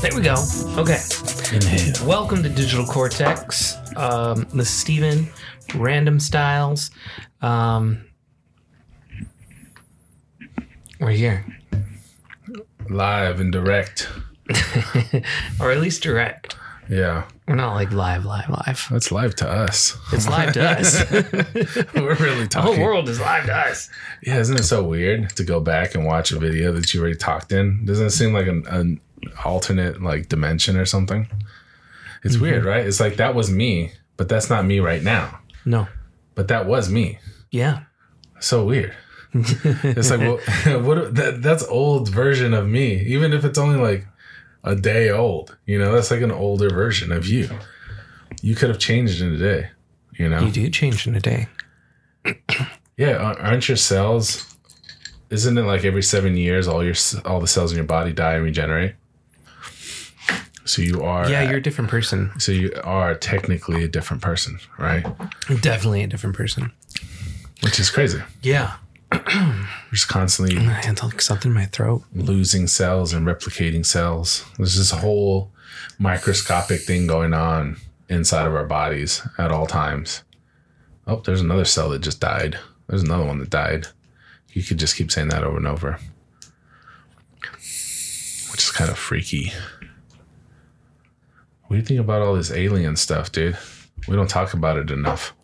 There we go. Okay. Inhale. Welcome to Digital Cortex. Um, this is Steven, RandomStylez. Um, we're here. Live and direct. or at least direct. Yeah. We're not like live, live, live. That's live to us. It's live to us. We're really talking. The whole world is live to us. Yeah, isn't it so weird to go back and watch a video that you already talked in? Doesn't it seem like an, an alternate like dimension or something? It's mm-hmm. weird, right? It's like that was me, but that's not me right now. No. But that was me. Yeah. So weird. it's like well, what that, that's old version of me, even if it's only like a day old. You know, that's like an older version of you. You could have changed in a day. You know, You do change in a day. yeah. Aren't your cells? Isn't it like every seven years, all your all the cells in your body die and regenerate? So you are. Yeah, you're a different person. So you are technically a different person, right? Definitely a different person. Which is crazy. Yeah. We're just constantly I had like something in my throat. losing cells and replicating cells. There's this whole microscopic thing going on inside of our bodies at all times. Oh, there's another cell that just died. There's another one that died. You could just keep saying that over and over, which is kind of freaky. What do you think about all this alien stuff, dude? We don't talk about it enough.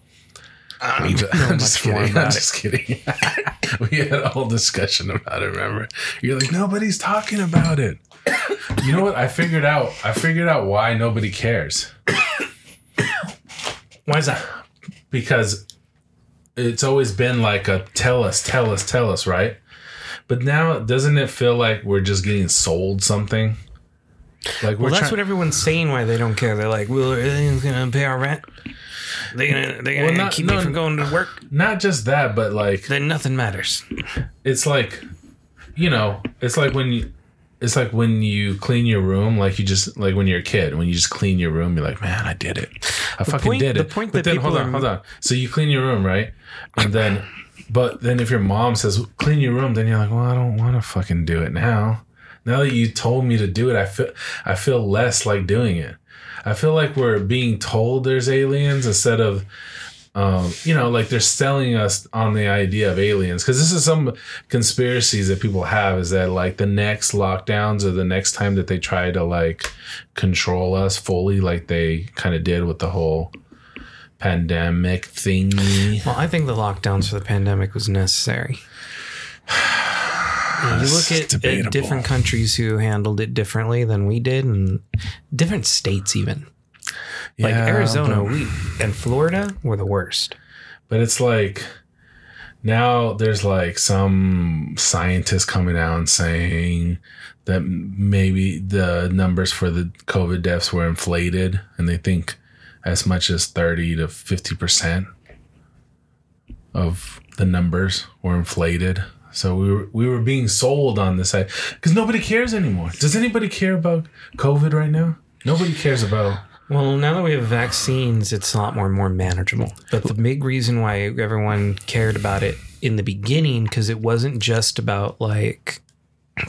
I'm just, I'm just kidding. I'm it. just kidding. we had a whole discussion about it. Remember? You're like nobody's talking about it. You know what? I figured out. I figured out why nobody cares. Why is that? Because it's always been like a tell us, tell us, tell us, right? But now, doesn't it feel like we're just getting sold something? Like we're Well, that's trying. what everyone's saying. Why they don't care? They're like, "Well, aliens gonna pay our rent? They gonna they gonna Well, not- keep no, me from going to work? not just that, but like Then nothing matters." it's like you know it's like when you it's like when you clean your room like you just like when you're a kid when you just clean your room you're like man i did it. I fucking point- did the it point but that then hold on are- hold on. So you clean your room right? And then but then if your mom says clean your room then you're like well i don't want to fucking do it now. Now that you told me to do it i feel i feel less like doing it i feel like we're being told there's aliens instead of um, you know, like they're selling us on the idea of aliens because this is some conspiracies that people have is that like the next lockdowns or the next time that they try to like control us fully, like they kind of did with the whole pandemic thingy. Well, I think the lockdowns for the pandemic was necessary. You look at, at different countries who handled it differently than we did, and different states even. Like Yeah, Arizona, but- we and Florida were the worst. But it's like now there's like some scientists coming out and saying that maybe the numbers for the COVID deaths were inflated and they think as much as 30 to 50% of the numbers were inflated. So we were we were being sold on this side because nobody cares anymore. Does anybody care about COVID right now? Nobody cares about. Well, now that we have vaccines, it's a lot more and more manageable. But the big reason why everyone cared about it in the beginning, because it wasn't just about like,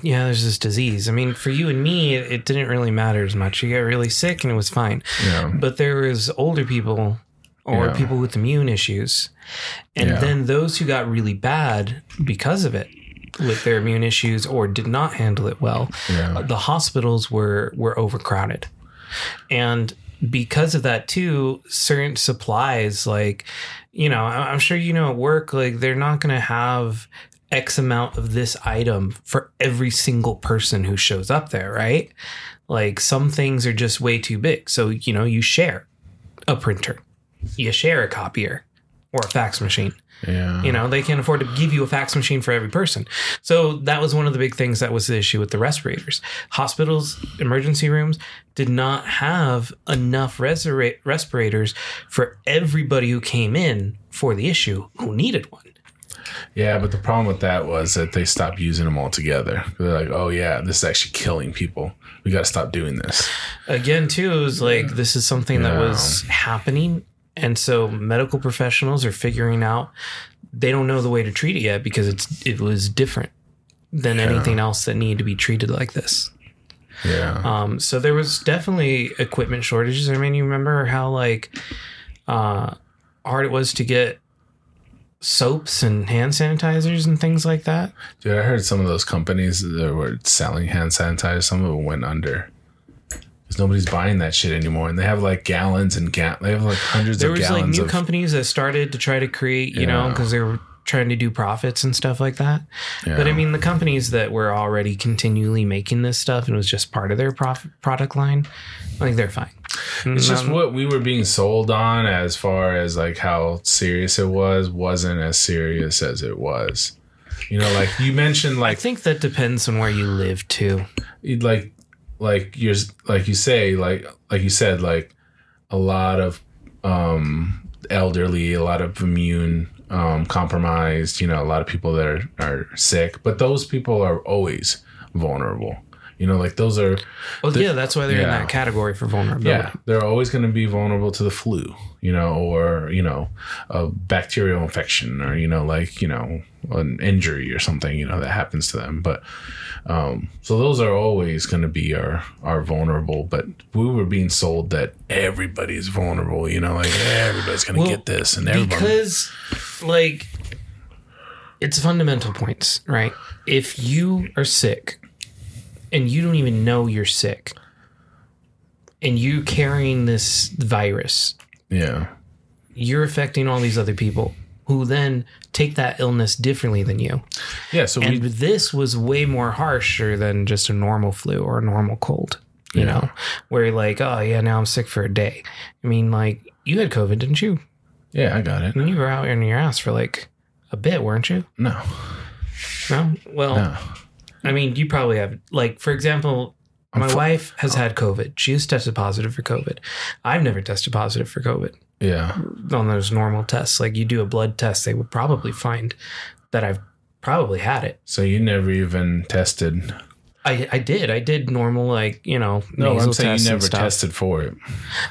yeah, there's this disease. I mean, for you and me, it, it didn't really matter as much. You got really sick and it was fine. Yeah. But there was older people or Yeah. people with immune issues. And Yeah. then those who got really bad because of it with their immune issues or did not handle it well, Yeah. Uh, the hospitals were were overcrowded. And because of that too, certain supplies like, you know, I'm sure you know at work, like they're not gonna have X amount of this item for every single person who shows up there, right? Like some things are just way too big. So, you know, you share a printer, you share a copier or a fax machine. Yeah. You know, they can't afford to give you a fax machine for every person. So that was one of the big things that was the issue with the respirators. Hospitals, emergency rooms did not have enough resira- respirators for everybody who came in for the issue who needed one. Yeah, but the problem with that was that they stopped using them altogether. They're like, oh yeah, this is actually killing people. We got to stop doing this. Again, too, it was like this is something that was happening, and so medical professionals are figuring out they don't know the way to treat it yet because it's it was different than anything else that needed to be treated like this. Yeah. Um, so there was definitely equipment shortages. I mean, you remember how like uh, hard it was to get soaps and hand sanitizers and things like that. Dude, I heard some of those companies that were selling hand sanitizer, some of them went under. Because nobody's buying that shit anymore. And they have like gallons and ga- they have like hundreds There of was like new of companies that started to try to create, you know, because they were trying to do profits and stuff like that. Yeah. But I mean, the companies that were already continually making this stuff and it was just part of their prof- product line, like they're fine. It's just Um, what we were being sold on as far as like how serious it was wasn't as serious as it was. You know, like you mentioned like I think that depends on where you live too. you'd like like you're like you say like like you said like a lot of um elderly a lot of immune um compromised you know a lot of people that are, are sick but those people are always vulnerable you know like those are Well, yeah, that's why they're in that category for vulnerability. yeah they're always going to be vulnerable to the flu you know or you know a bacterial infection or you know like you know an injury or something you know that happens to them. But um so those are always going to be our our vulnerable. But we were being sold that everybody's vulnerable you know like everybody's going to Well, get this and everybody because like it's fundamental points right? If you are sick and you don't even know you're sick. And you carrying this virus. Yeah. You're affecting all these other people who then take that illness differently than you. Yeah so and we this was way more harsher than just a normal flu or a normal cold you Yeah. know? Where you're like oh yeah now i'm sick for a day. I mean like you had covid didn't you? Yeah i got it. And you were out in your ass for like a bit, weren't you? no. No. Well, no I mean, you probably have. Like, for example, my wife has uh, had COVID. She's tested positive for COVID. I've never tested positive for COVID yeah on those normal tests. Like, you do a blood test, they would probably find that I've probably had it. so you never even tested I, I did. I did normal, like, you know, no i'm saying you never tested for it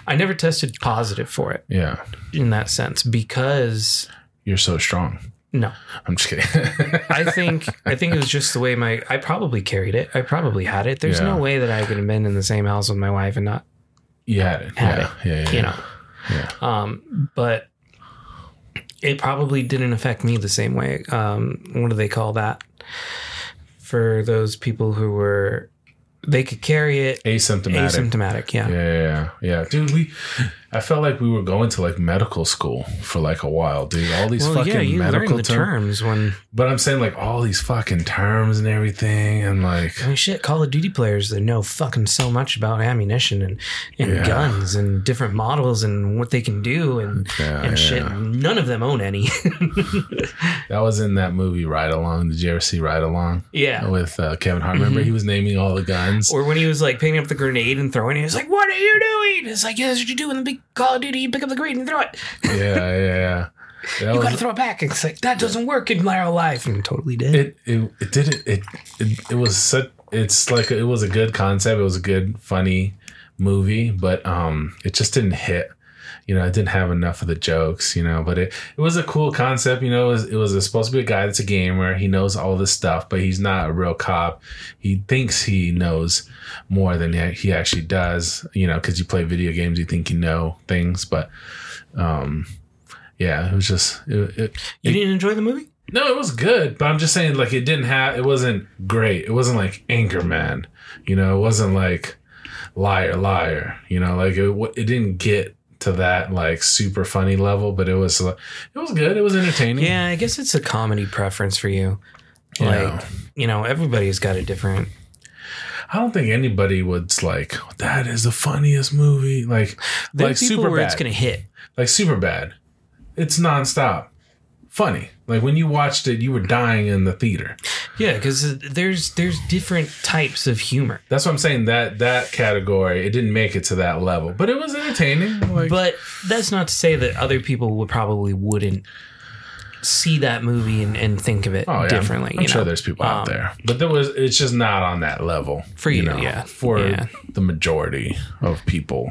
I never tested positive for it yeah in that sense because, you're so strong no. i'm just kidding I think I think it was just the way my I probably carried it. I probably had it. There's Yeah. no way that I could have been in the same house with my wife and not, You had it. Had yeah. Yeah, yeah. you know. Yeah. Um, but it probably didn't affect me the same way. Um, what do they call that? For those people who were they could carry it Asymptomatic. asymptomatic, yeah. yeah, yeah, yeah, yeah. Dude, we I felt like we were going to like medical school for like a while, dude. All these Well, fucking yeah, you medical the terms. terms when But I'm saying like all these fucking terms and everything and like I mean, shit, Call of Duty players that know fucking so much about ammunition and, and Yeah. guns and different models and what they can do and Yeah, and shit. None of them own any. that was in that movie Ride Along. Did you ever see Ride Along? yeah. With uh, Kevin Hart. Remember he was naming all the guns. Or when he was like picking up the grenade and throwing it, he was like, "What are you doing?" It's like, "Yeah, that's what you do in the big Call of Duty. You pick up the grenade and throw it. yeah, yeah, yeah. That You was- got to throw it back." It's like that doesn't work in my real life, and it totally did. it it it did it it it, it was such it's like it was a good concept it was a good funny movie but um it just didn't hit you know I didn't have enough of the jokes you know but it, it was a cool concept you know it was, it was supposed to be a guy that's a gamer he knows all this stuff but he's not a real cop he thinks he knows more than he he actually does you know because you play video games you think you know things but um yeah it was just it, it, you didn't enjoy the movie? no, it was good, but I'm just saying, like, it didn't have, it wasn't great. It wasn't like Anchorman, you know, it wasn't like Liar, Liar, you know, like, it, it didn't get to that, like, super funny level, but it was, uh, it was good. It was entertaining. Yeah, I guess it's a comedy preference for you. Yeah. Like, you know, everybody's got a different. I don't think anybody would, like, that is the funniest movie. Like, There like, super where bad. it's gonna hit. like, Superbad. It's nonstop. Funny. Like, when you watched it, you were dying in the theater. Yeah, because there's there's different types of humor. That's what I'm saying. That that category, it didn't make it to that level, but it was entertaining. Like, But that's not to say that other people would probably wouldn't see that movie and, and think of it Oh, yeah. differently. I'm you sure know? there's people out Um, there, but there was. It's just not on that level For you, yeah. For Yeah. the majority of people,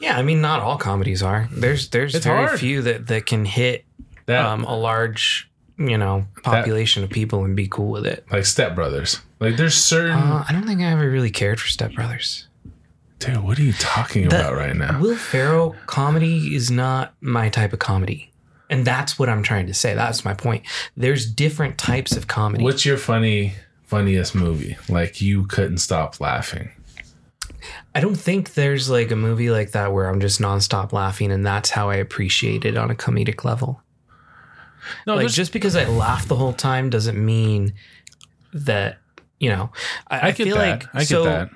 Yeah, I mean, not all comedies are. There's there's It's very hard. few that that can hit that um, a large you know population of people and be cool with it. like Step Brothers. Like there's certain. Uh, I don't think I ever really cared for Step Brothers. dude, what are you talking The- about right now? Will Ferrell comedy is not my type of comedy. And that's what I'm trying to say. That's my point. There's different types of comedy. What's your funny funniest movie? Like you couldn't stop laughing. I don't think there's like a movie like that where I'm just nonstop laughing and that's how I appreciate it on a comedic level. No, like there's- just because I laugh the whole time doesn't mean that you know. I, I, I get feel that. like I get so, that.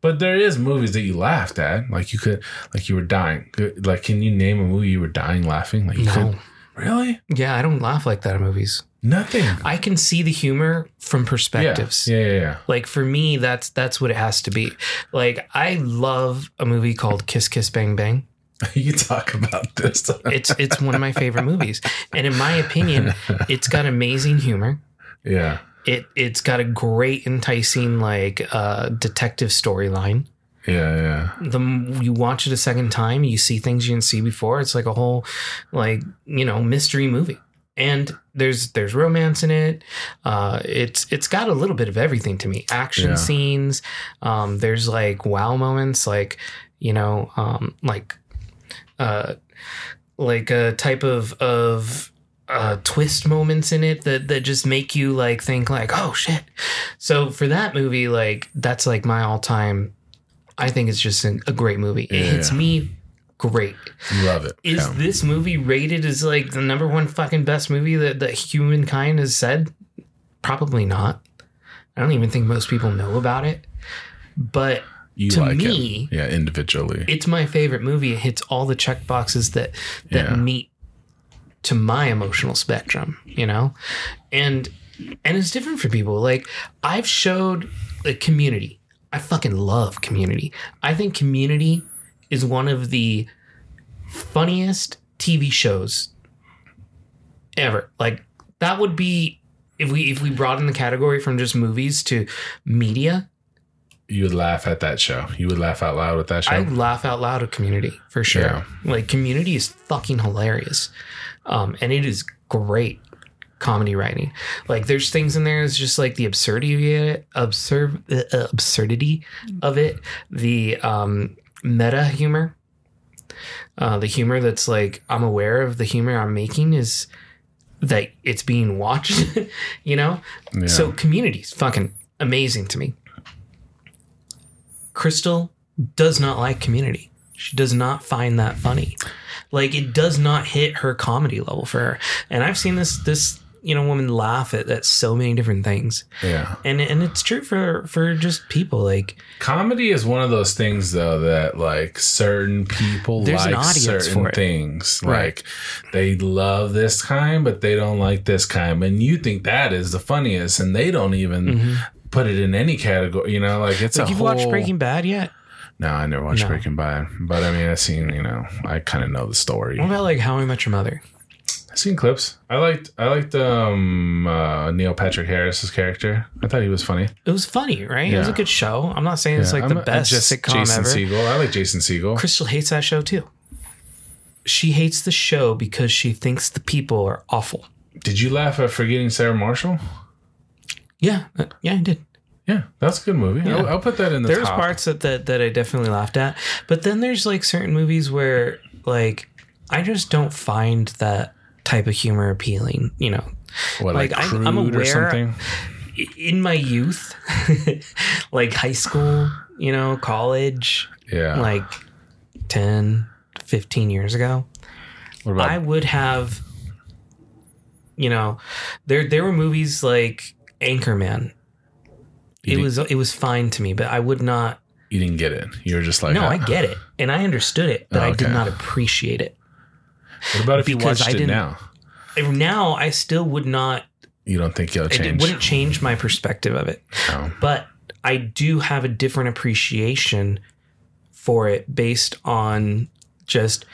But there is movies that you laughed at, like you could, like you were dying. Like, can you name a movie you were dying laughing? Like you No, could, really yeah, I don't laugh like that in movies. nothing. I can see the humor from Yeah, perspectives. yeah, yeah, yeah. Like for me, that's that's what it has to be. Like I love a movie called Kiss Kiss Bang Bang. you talk about this. It's it's one of my favorite movies, and in my opinion, it's got amazing humor. yeah, It it's got a great enticing like uh, detective storyline. yeah, yeah. The you watch it a second time, you see things you didn't see before. It's like a whole like you know mystery movie, and there's there's romance in it. Uh, it's it's got a little bit of everything to me. Action Yeah. scenes. Um, there's like wow moments, like you know, um, like uh, like a type of of uh, twist moments in it that that just make you like think like oh shit. So for that movie, like that's like my all time. I think it's just a, a great movie. It Yeah, hits me great. Love it. Is yeah. this movie rated as like the number one fucking best movie that, that humankind has said? Probably not. I don't even think most people know about it. But you to like me- it? Yeah, individually. it's my favorite movie. It hits all the check boxes that that Yeah. meet to my emotional spectrum, you know? And and it's different for people. Like I've showed like community. I fucking love community. I think community is one of the funniest TV shows ever. Like that would be if we if we broaden the category from just movies to media, you would laugh at that show. You would laugh out loud with that show. I laugh out loud at Community for sure. Yeah. Like Community is fucking hilarious, um, and it is great comedy writing. Like there's things in there. It's just like the absurdity of it, absurd uh, absurdity of it, the um, meta humor, uh, the humor that's like I'm aware of the humor I'm making is that it's being watched. you know, yeah. so community's fucking amazing to me. Crystal does not like community. She does not find that funny. Like it does not hit her comedy level for her. And I've seen this this you know woman laugh at, at so many different things. yeah. And and it's true for for just people like Comedy is one of those things though that like certain people like certain things. Right. Like they love this kind, but they don't like this kind. And you think that is the funniest and they don't even mm-hmm. Put it in any category. You know, like it's like a you've whole watched Breaking Bad yet? No, I never watched No. Breaking Bad. But I mean I've seen, you know, I kinda know the story. What about like How I Met Your Mother? I've seen clips. I liked I liked um uh, Neil Patrick Harris's character. I thought he was funny. It was funny, right? It was a good show. I'm not saying it's like I'm the a- best just sitcom Jason ever. Segel. I like Jason Segel. Crystal hates that show too. She hates the show because she thinks the people are awful. Did you laugh at forgetting Sarah Marshall? Yeah, uh, yeah, I did. Yeah, that's a good movie. Yeah. I'll, I'll put that in the There's top. parts that, that that I definitely laughed at, but then there's like certain movies where like I just don't find that type of humor appealing. You know, what, like, like, I'm- crude I'm or aware- something. In my youth, like high school, you know, college, Yeah. like 10, 15 years ago. what about I would have, you know, there there were movies like Anchorman. It was it was fine to me, but I would not. you didn't get it. You were just like, No, ah. I get it, and I understood it, but Oh, I did not appreciate it. What about if you watched I it didn't- now? Now I still would not. You don't think it'll It wouldn't change my perspective of it, No. but I do have a different appreciation for it based on just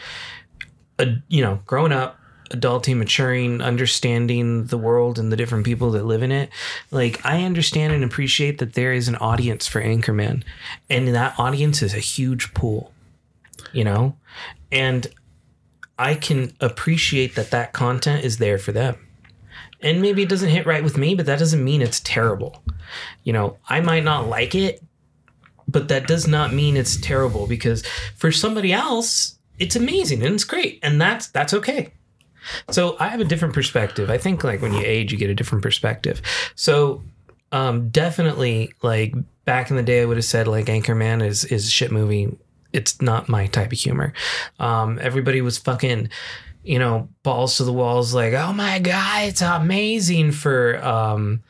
a you know growing up adulting, maturing, understanding the world and the different people that live in it, like I understand and appreciate that there is an audience for Anchorman, and that audience is a huge pool, you know, and I can appreciate that that content is there for them. And maybe it doesn't hit right with me, but that doesn't mean it's terrible. You know, I might not like it, but that does not mean it's terrible because for somebody else, it's amazing and it's great. And that's that's okay. So I have a different perspective. I think like when you age, you get a different perspective. So um, definitely like back in the day, I would have said like Anchorman is is a shit movie. It's not my type of humor. Um, everybody was fucking, you know, balls to the walls, like, oh my god, it's amazing for. Um,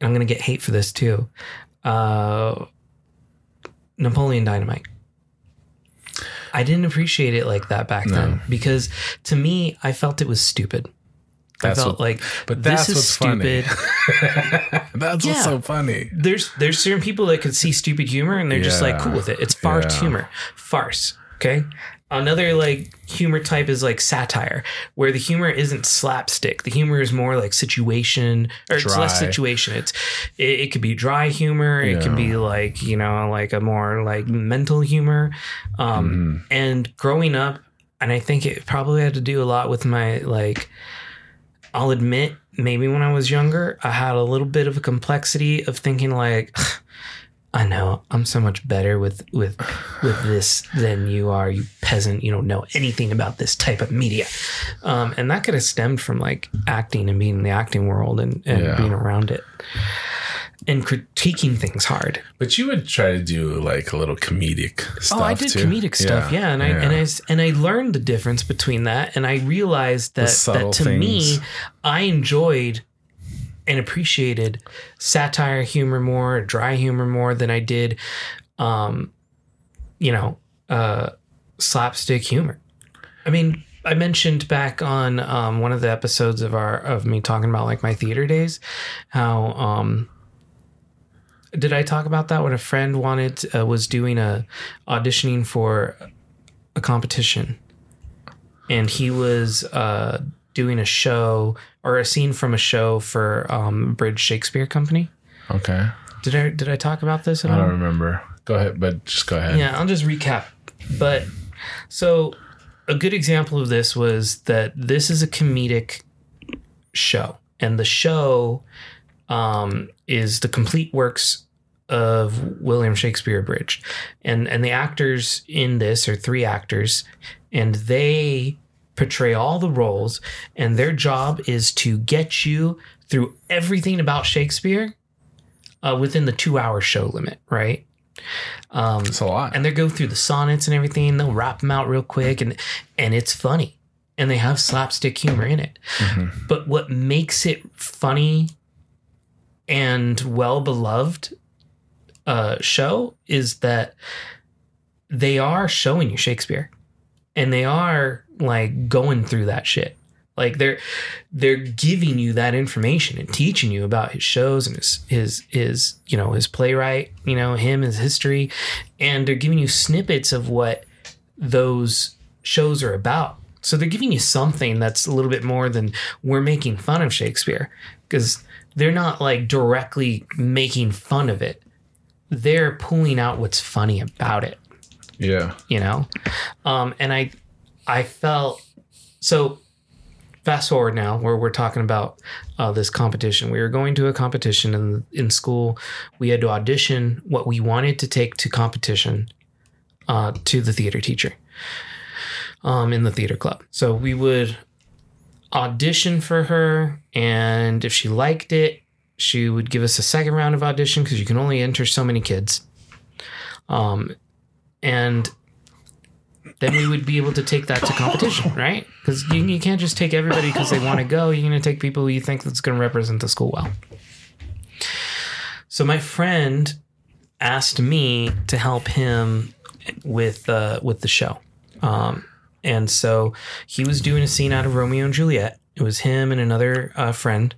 I'm gonna get hate for this too. Uh, Napoleon Dynamite. I didn't appreciate it like that back then because to me, I felt it was stupid. That's I felt what- like, but this that's is what's stupid. That's Yeah. what's so funny. there's there's certain people that could see stupid humor and they're just like cool with it. It's farce Yeah. humor, farce. Okay. Another like humor type is like satire, where the humor isn't slapstick. The humor is more like situation, or it's less situation. It's it, it could be dry humor. It can be like you know like a more like mental humor. Um, Mm-hmm. And growing up, and I think it probably had to do a lot with my like. I'll admit, maybe when I was younger, I had a little bit of a complexity of thinking like, I know I'm so much better with with with this than you are, you peasant. You don't know anything about this type of media, um, and that could have stemmed from like acting and being in the acting world and, and Yeah. being around it and critiquing things hard. But you would try to do like a little comedic stuff. Oh, I did too. comedic stuff, yeah, and I and I and I learned the difference between that, and I realized that that to me. I enjoyed and appreciated satire humor more, dry humor more than I did, um, you know, uh, slapstick humor. I mean, I mentioned back on um, one of the episodes of our of me talking about like my theater days, how um, did I talk about that when a friend wanted uh, was doing a auditioning for a competition, and he was uh, doing a show or a scene from a show for um, Bridge Shakespeare Company. Okay. Did I did I talk about this at I don't remember. Go ahead, but just go ahead. Yeah, I'll just recap. But so a good example of this was that this is a comedic show, and the show um, is the complete works of William Shakespeare Abridged, and and the actors in this are three actors, and they portray all the roles, and their job is to get you through everything about Shakespeare uh, within the two-hour show limit, right? Um, It's a lot. and they go through the sonnets and everything. They'll wrap them out real quick, and and it's funny, and they have slapstick humor in it. Mhm. But what makes it funny and well beloved uh, show is that they are showing you Shakespeare, and they are like going through that shit. Like they're they're giving you that information and teaching you about his shows and his his his you know his playwright, you know him his history, and they're giving you snippets of what those shows are about. So they're giving you something that's a little bit more than we're making fun of Shakespeare because they're not like directly making fun of it. They're pulling out what's funny about it yeah. you know? Um and i i felt so fast forward now where we're talking about uh, this competition. We were going to a competition in in school. We had to audition what we wanted to take to competition uh, to the theater teacher um, in the theater club. So we would audition for her and if she liked it she would give us a second round of audition because you can only enter so many kids. Um, and then we would be able to take that to competition, right? Because you, you can't just take everybody because they want to go. You're going to take people you think that's going to represent the school well. So my friend asked me to help him with uh, with the show, um, and so he was doing a scene out of Romeo and Juliet. It was him and another uh, friend,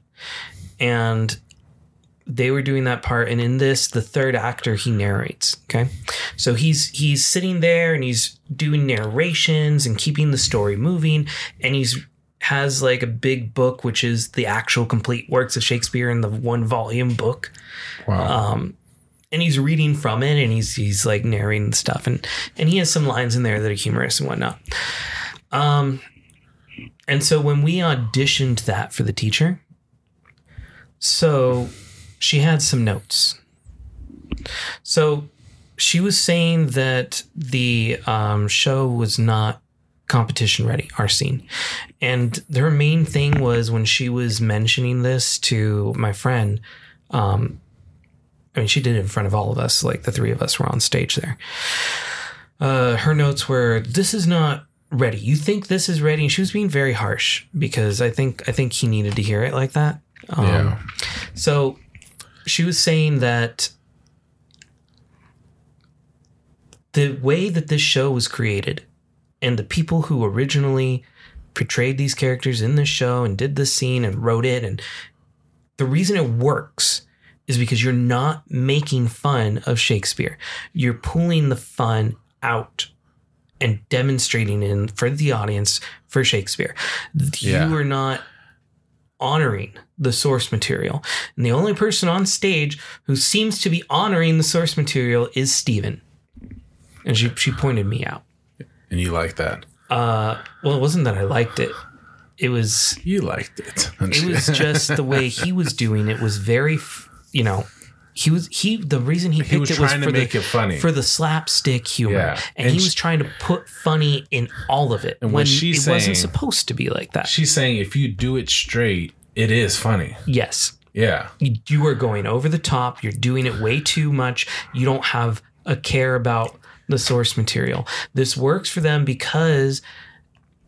and they were doing that part and in this the third actor he narrates okay so he's he's sitting there and he's doing narrations and keeping the story moving and he's has like a big book, which is the actual complete works of Shakespeare in the one volume book. Wow. Um, and he's reading from it and he's he's like narrating stuff and and he has some lines in there that are humorous and whatnot. Um, and so when we auditioned that for the teacher, so she had some notes. So she was saying that the um, show was not competition ready, our scene. And her main thing was when she was mentioning this to my friend, um, I mean, she did it in front of all of us, like the three of us were on stage there. Uh, her notes were, "This is not ready. You think this is ready?" And she was being very harsh because I think I think he needed to hear it like that. Um, yeah. So she was saying that the way that this show was created and the people who originally portrayed these characters in this show and did this scene and wrote it and the reason it works is because you're not making fun of Shakespeare. You're pulling the fun out and demonstrating it for the audience for Shakespeare. Yeah. You are not honoring the source material. And the only person on stage who seems to be honoring the source material is Steven. And she, she pointed me out. And you like that? Uh, well, it wasn't that I liked it. It was You liked it. it was just the way he was doing it was very, you know, he was he. The reason he picked he was it was for the it funny. for the slapstick humor, Yeah. and, And he sh- was trying to put funny in all of it And when she's it saying- wasn't supposed to be like that. She's saying if you do it straight, it is funny. yes, Yeah. you, you are going over the top. You're doing it way too much. You don't have a care about the source material. This works for them because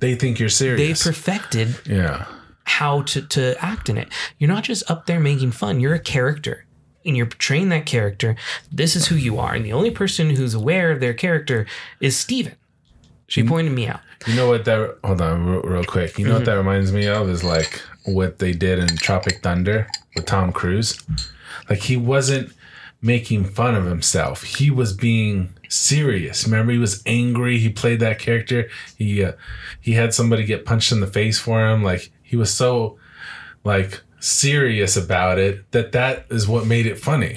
They think you're serious they perfected yeah. how to, to act in it. You're not just up there making fun, you're a character and you're portraying that character. This is who you are. And the only person who's aware of their character is Steven. She pointed me out. You know what that? Hold on, real, real quick. You know what Mm-hmm. that reminds me of is like what they did in Tropic Thunder with Tom Cruise. Like he wasn't making fun of himself. He was being serious. Remember, he was angry. He played that character. He uh, he had somebody get punched in the face for him. Like he was so like serious about it that that is what made it funny.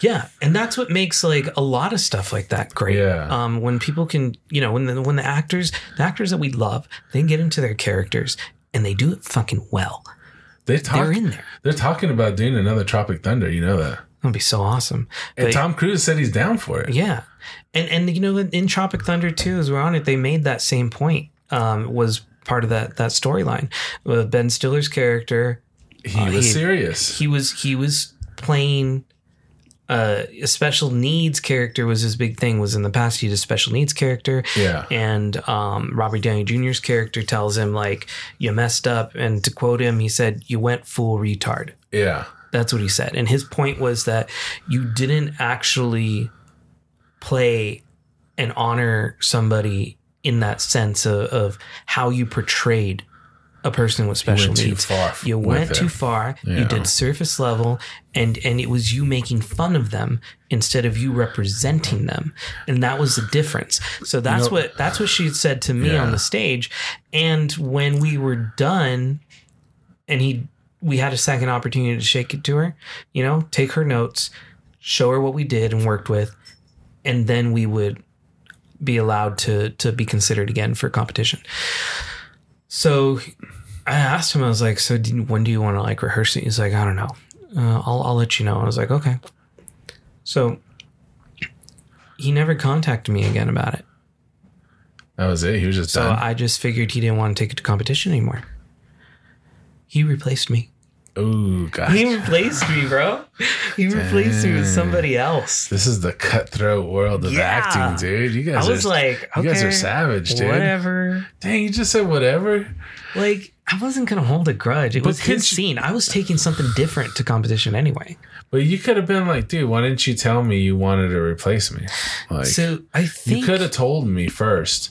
Yeah, and that's what makes like a lot of stuff like that great. Yeah. Um, when people can, you know, when the when the actors, the actors that we love, they get into their characters and they do it fucking well. They talk, They're in there. They're talking about doing another Tropic Thunder. You know that. That'd be so awesome. And But- Tom Cruise said he's down for it. Yeah, and and you know in, in Tropic Thunder too, as we're on it, they made that same point. Um, was part of that that storyline. Uh, ben Stiller's character, He Uh, was he- serious. he was he was playing. Uh, a special needs character was his big thing. Was in the past he did a special needs character, Yeah. and um, Robert Downey Jr.'s character tells him like you messed up, and to quote him, he said you went full retard. Yeah. That's what he said. And his point was that you didn't actually play and honor somebody in that sense of, of how you portrayed a person with special too needs. you went too far. You Yeah. did surface level and and it was you making fun of them instead of you representing them. And that was the difference. So that's know- what that's what she said to me Yeah. on the stage. And when we were done and he we had a second opportunity to shake it to her, you know, take her notes, show her what we did and worked with, and then we would be allowed to to be considered again for competition. So I asked him, I was like, "So do when do you want to like rehearse it?" He's like, "I don't know. Uh, I'll I'll let you know." I was like, "Okay." So he never contacted me again about it. That was it. He was just So done. I just figured he didn't want to take it to competition anymore. He replaced me. Ooh, God. He replaced me, bro. He replaced me with somebody else. This is the cutthroat world of Yeah. acting, dude. You guys I was are, like, you guys are okay, savage, dude. Whatever. Dang, you just said whatever. Like, I wasn't gonna hold a grudge. It was his you- scene. I was taking something different to competition anyway. But you could have been like, dude, why didn't you tell me you wanted to replace me? Like, So I think you could have told me first.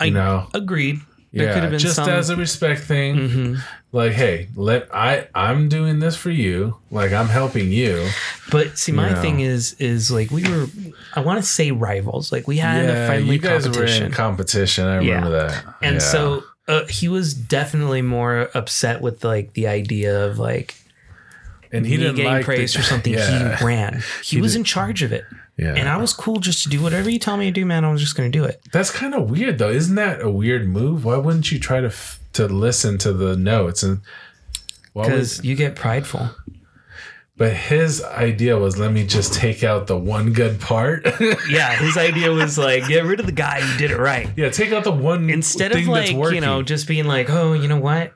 I You know, agreed. There yeah, could have been just some. as a respect thing. Mhm. Like, hey, let I I'm doing this for you. Like, I'm helping you. But see, my You know. thing is, is like we were. I want to say rivals. Like we had a yeah, friendly you guys competition. were in competition. I remember that. And Yeah. so uh, he was definitely more upset with like the idea of like And he didn't getting like praise the, for something Yeah. he ran. He, He was did- in charge of it. Yeah. And I was cool just to do whatever you tell me to do, man. I was just going to do it. That's kind of weird, though. Isn't that a weird move? Why wouldn't you try to f- to listen to the notes and? Why would, Because you get prideful. but his idea was, let me just take out the one good part. Yeah, his idea was like, get rid of the guy who did it right. yeah, take out the one Instead of like, you know, just being like, oh, you know what?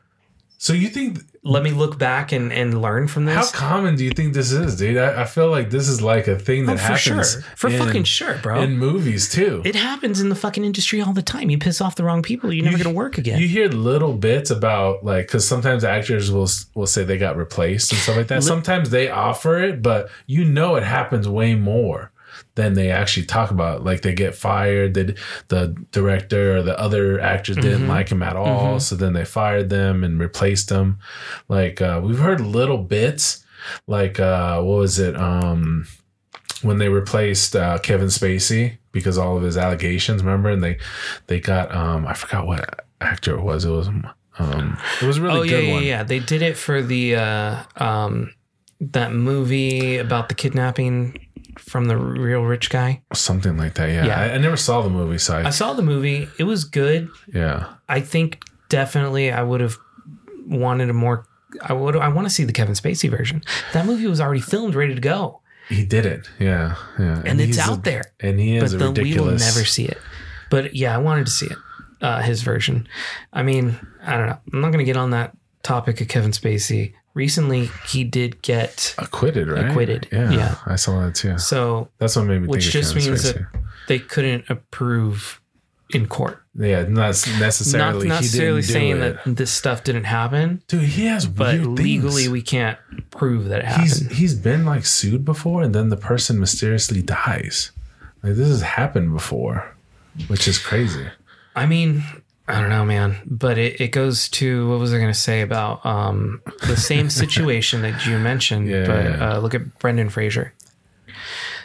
So you think Let me look back and, and learn from this. how common do you think this is, dude? I, I feel like this is like a thing that Oh, for happens sure. For in- fucking sure, bro. in movies too. it happens in the fucking industry all the time. You piss off the wrong people, you're never You- to work again. You hear little bits about like because sometimes actors will will say they got replaced and stuff like that. Sometimes they offer it, but you know it happens way more than they actually talk about. Like they get fired, that the director or the other actors Mm-hmm. didn't like him at all, so then they fired them and replaced them. Like uh, we've heard little bits, like uh, what was it? Um, when they replaced uh, Kevin Spacey because all of his allegations, remember? And they they got um I forgot what actor it was. It was um it was a really oh, yeah, good yeah, one. yeah. They did it for the, uh, um, that movie about the kidnapping from the real rich guy. Something like that. Yeah. Yeah. I, I never saw the movie, so I, I saw the movie. It was good. yeah. I think definitely I would have wanted a more. I would. I want to see the Kevin Spacey version. That movie was already filmed, ready to go, He did it. Yeah. Yeah. and, it's out a, there. And he is But the, we will never see it. But yeah, I wanted to see it. Uh, his version. I mean, I don't know. I'm not going to get on that topic of Kevin Spacey. Recently, he did get acquitted, right? Acquitted, Yeah. yeah. I saw that too. so, That's what made me which just means that they couldn't approve in court. yeah, not necessarily. Not he necessarily saying that this stuff didn't happen, Dude, he has but legally we can't prove that it happened. he's he's been like sued before and then the person mysteriously dies like this has happened before which is crazy I mean, I don't know, man, but it, it goes to what was I going to say about um, the same situation that you mentioned, Yeah, but yeah. Uh, look at Brendan Fraser.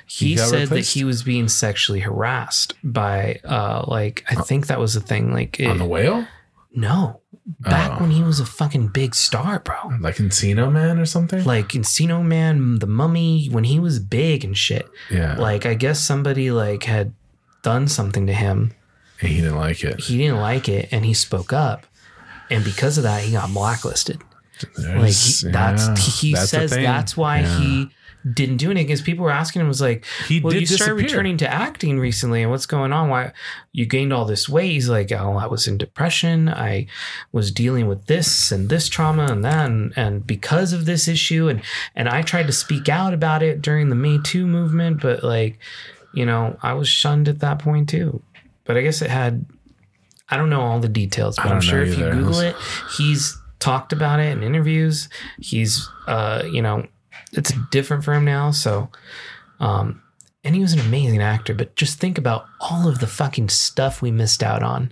He, He said replaced? that he was being sexually harassed by, uh, like, I think that was the thing. Like, it, on the whale no, back Oh. when he was a fucking big star, bro. like encino man or something Like Encino Man, The Mummy, when he was big and shit. yeah Like, I guess somebody like had done something to him and he didn't like it. He didn't like it and he spoke up. And because of that he got blacklisted. Like There's- he, that's yeah, he that's says that's why Yeah. he didn't do anything because people were asking him was like He well did you started returning to acting recently and what's going on? Why you gained all this weight. He's like oh i was in depression. I was dealing with this and this trauma and that and, and because of this issue and and i tried to speak out about it during the me too movement but like you know i was shunned at that point too but i guess it had I don't know all the details, but I'm sure if you either. Google it, he's talked about it in interviews. He's, uh, you know, it's different for him now. So, um, and he was an amazing actor. But just think about all of the fucking stuff we missed out on.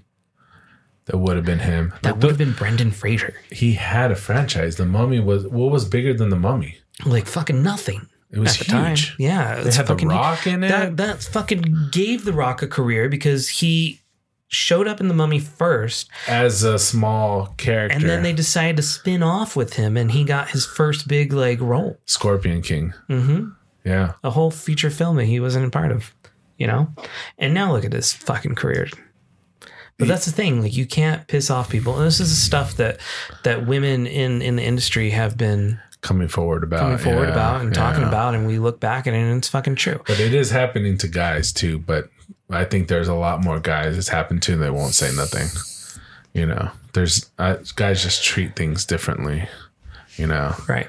that would have been him That would have been Brendan Fraser. he had a franchise the mummy was what was bigger than the mummy Like fucking nothing. It was at the time. huge Yeah, they had the rock in it that that fucking gave the Rock a career because he showed up in the Mummy first, as a small character and then they decided to spin off with him, and he got his first big like role. scorpion king Mm-hmm. yeah A whole feature film that he wasn't a part of, you know. And now look at his fucking career. But that's the thing, like you can't piss off people. And this is the stuff that that women in in the industry have been coming forward about coming forward yeah, about and talking yeah. about, and we look back at it, and it's fucking true. But it is happening to guys too. But I think there's a lot more guys it's happened to and they won't say nothing. You know, there's uh, guys just treat things differently. You know, Right.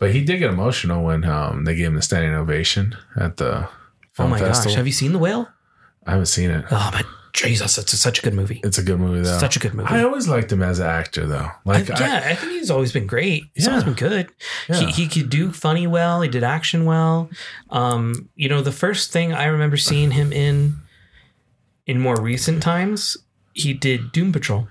but he did get emotional when um, they gave him the standing ovation at the Oh film my festival. gosh. Have you seen The Whale? I haven't seen it. Oh my Jesus, it's such a good movie. It's a good movie though. Such a good movie. I always liked him as an actor though. Like, I, yeah, I, think he's always been great. He's Yeah. always been good. Yeah. He, he could do funny well. He did action well. Um, you know, the first thing I remember seeing him in, in more recent times, he did Doom Patrol.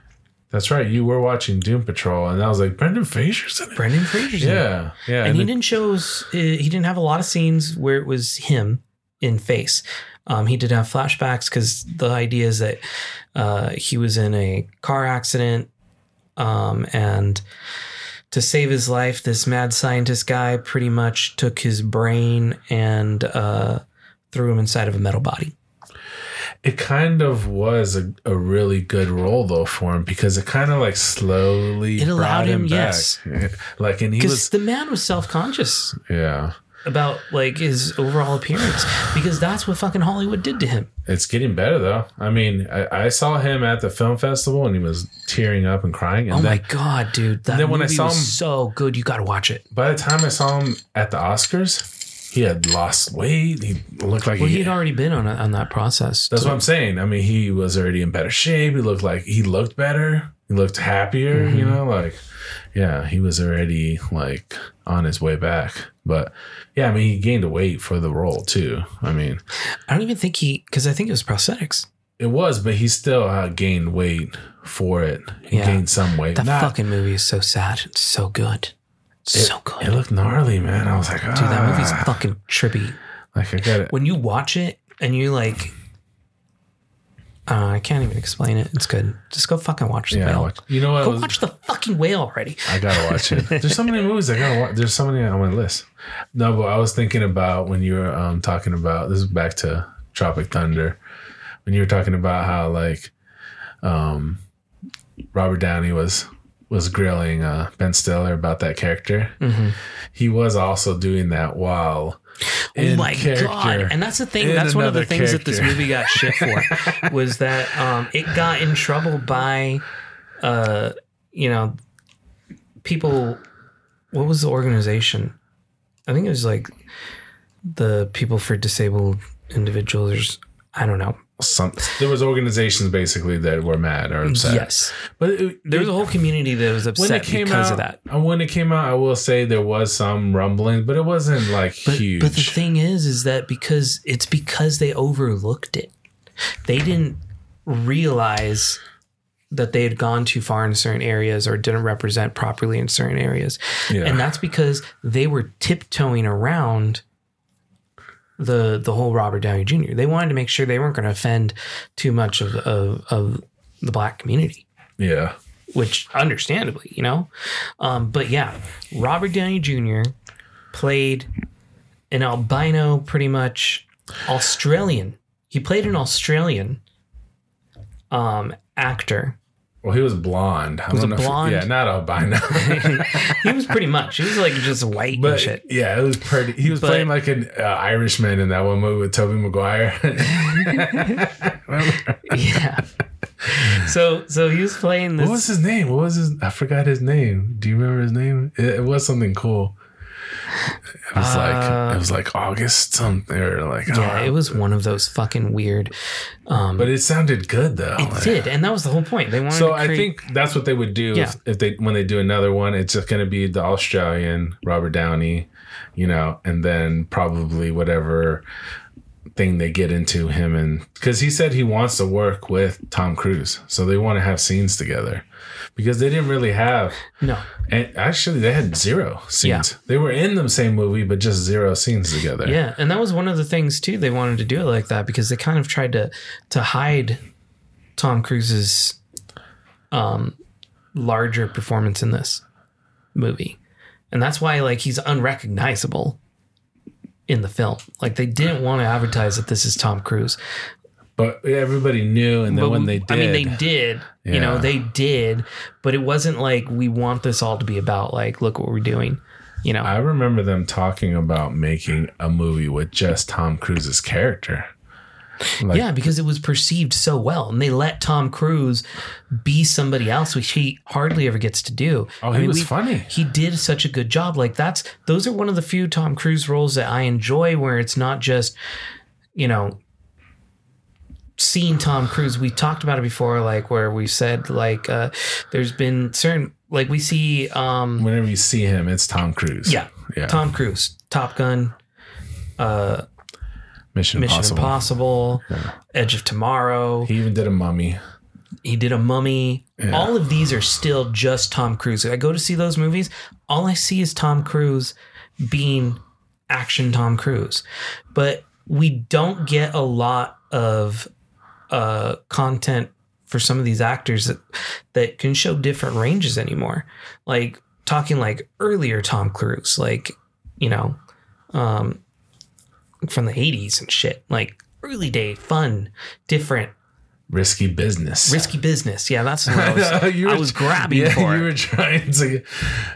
that's right. You were watching Doom Patrol, and I was like, Brendan Fraser's in it. Brendan Fraser's in it. Yeah, yeah. and he it- didn't show. uh, He didn't have a lot of scenes where it was him. In face. Um, he did have flashbacks because the idea is that uh, he was in a car accident um, and to save his life, this mad scientist guy pretty much took his brain and uh, threw him inside of a metal body. It kind of was a, a really good role though for him because it kind of like slowly It allowed brought him, back. yes. Like and he Because was the man was self conscious yeah. About like his overall appearance because that's what fucking Hollywood did to him. It's getting better though. I mean, I, I saw him at the film festival and he was tearing up and crying. And Oh then, my god, dude! That then when I saw him- so good. You got to watch it. by the time I saw him at the Oscars, he had lost weight. He looked like Well, he, had already been on on that process. That's what I'm saying. I mean, he was already in better shape. He looked like he looked better. He looked happier, you Mm-hmm. know, like yeah, he was already like on his way back. But yeah, I mean, he gained a weight for the role too. I mean, I don't even think he because I think it was prosthetics. it was, but he still uh, gained weight for it. He Yeah. gained some weight. That Not- fucking movie is so sad. It's so good. so good. It looked gnarly, man. I was like, ah, Dude, that movie's fucking trippy. like I got it. When you watch it and you like, uh, I can't even explain it. It's good. Just go fucking watch the Yeah, whale. watch, you know what? Go was- watch the fucking whale already. I gotta watch it. There's so many movies I gotta watch. There's so many on my list. No, but I was thinking about when you were um, talking about this is back to Tropic Thunder. When you were talking about how like um, Robert Downey was was grilling uh, Ben Stiller about that character. Mm-hmm. He was also doing that while Oh my character. god! And that's the thing. in That's one of the things that this movie got shit for was that um, it got in trouble by, uh, you know, people. What was the organization? I think it was like the people for disabled individuals. I don't know. Some, there was organizations basically that were mad or upset. Yes, but it, there was a whole community that was upset because out, of that. uh, When it came out, I will say there was some rumbling, but it wasn't like But, huge. but the thing is, is that because it's because they overlooked it. They didn't realize that they had gone too far in certain areas or didn't represent properly in certain areas. Yeah. And that's because they were tiptoeing around the the whole Robert Downey Jr. They wanted to make sure they weren't going to offend too much of, of of the black community yeah, which understandably, you know. Um, but yeah, Robert Downey Jr. played an albino, pretty much Australian. He played an Australian um, actor. Well, he was blonde. I Was don't it know if- blonde? yeah, not albino. he was pretty much. He was like just white and shit. yeah, it was pretty. He was But- playing like an uh, Irishman in that one movie with Tobey Maguire. Yeah. So so he was playing this. What was his name? What was his? I forgot his name. Do you remember his name? It, it was something cool. It was like it was like August something or like yeah, oh, it was one of those fucking weird. Um, But it sounded good though. it Like- did, and that was the whole point. They wanted. So to I think that's what they would do Yeah. if, if they when they do another one. It's just going to be the Australian Robert Downey, you know, and then probably whatever thing they get into him and because he said he wants to work with Tom Cruise, so they want to have scenes together because they didn't really have. no. And actually, they had zero scenes. They were in the same movie, but just zero scenes together. Yeah, and that was one of the things too. They wanted to do it like that because they kind of tried to to hide Tom Cruise's um larger performance in this movie. And that's why like he's unrecognizable in the film. Like they didn't want to advertise that this is Tom Cruise. But everybody knew, and then But when they did, I mean they did. You know, they did, but it wasn't like we want this all to be about like look what we're doing. You know. I remember them talking about making a movie with just Tom Cruise's character. Like, yeah, because it was perceived so well, and they let Tom Cruise be somebody else, which he hardly ever gets to do. Oh, he was funny. He did such a good job. Like that's those are one of the few Tom Cruise roles that I enjoy, where it's not just, you know, seeing Tom Cruise. We talked about it before, like where we said like uh, there's been certain like we see um whenever you see him, it's Tom Cruise. yeah yeah. Tom Cruise, Top Gun, uh, Mission, Mission Impossible. Impossible, Edge of Tomorrow. He even did a Mummy. He did a mummy. Yeah. All of these are still just Tom Cruise. I go to see those movies. All I see is Tom Cruise being action Tom Cruise. But we don't get a lot of uh, content for some of these actors that that can show different ranges anymore. Like talking like earlier Tom Cruise, like you know, um, from the '80s and shit, like early day fun, different, Risky business. risky business. Yeah, that's what I was, You I were- was grabbing yeah, for. you were trying to.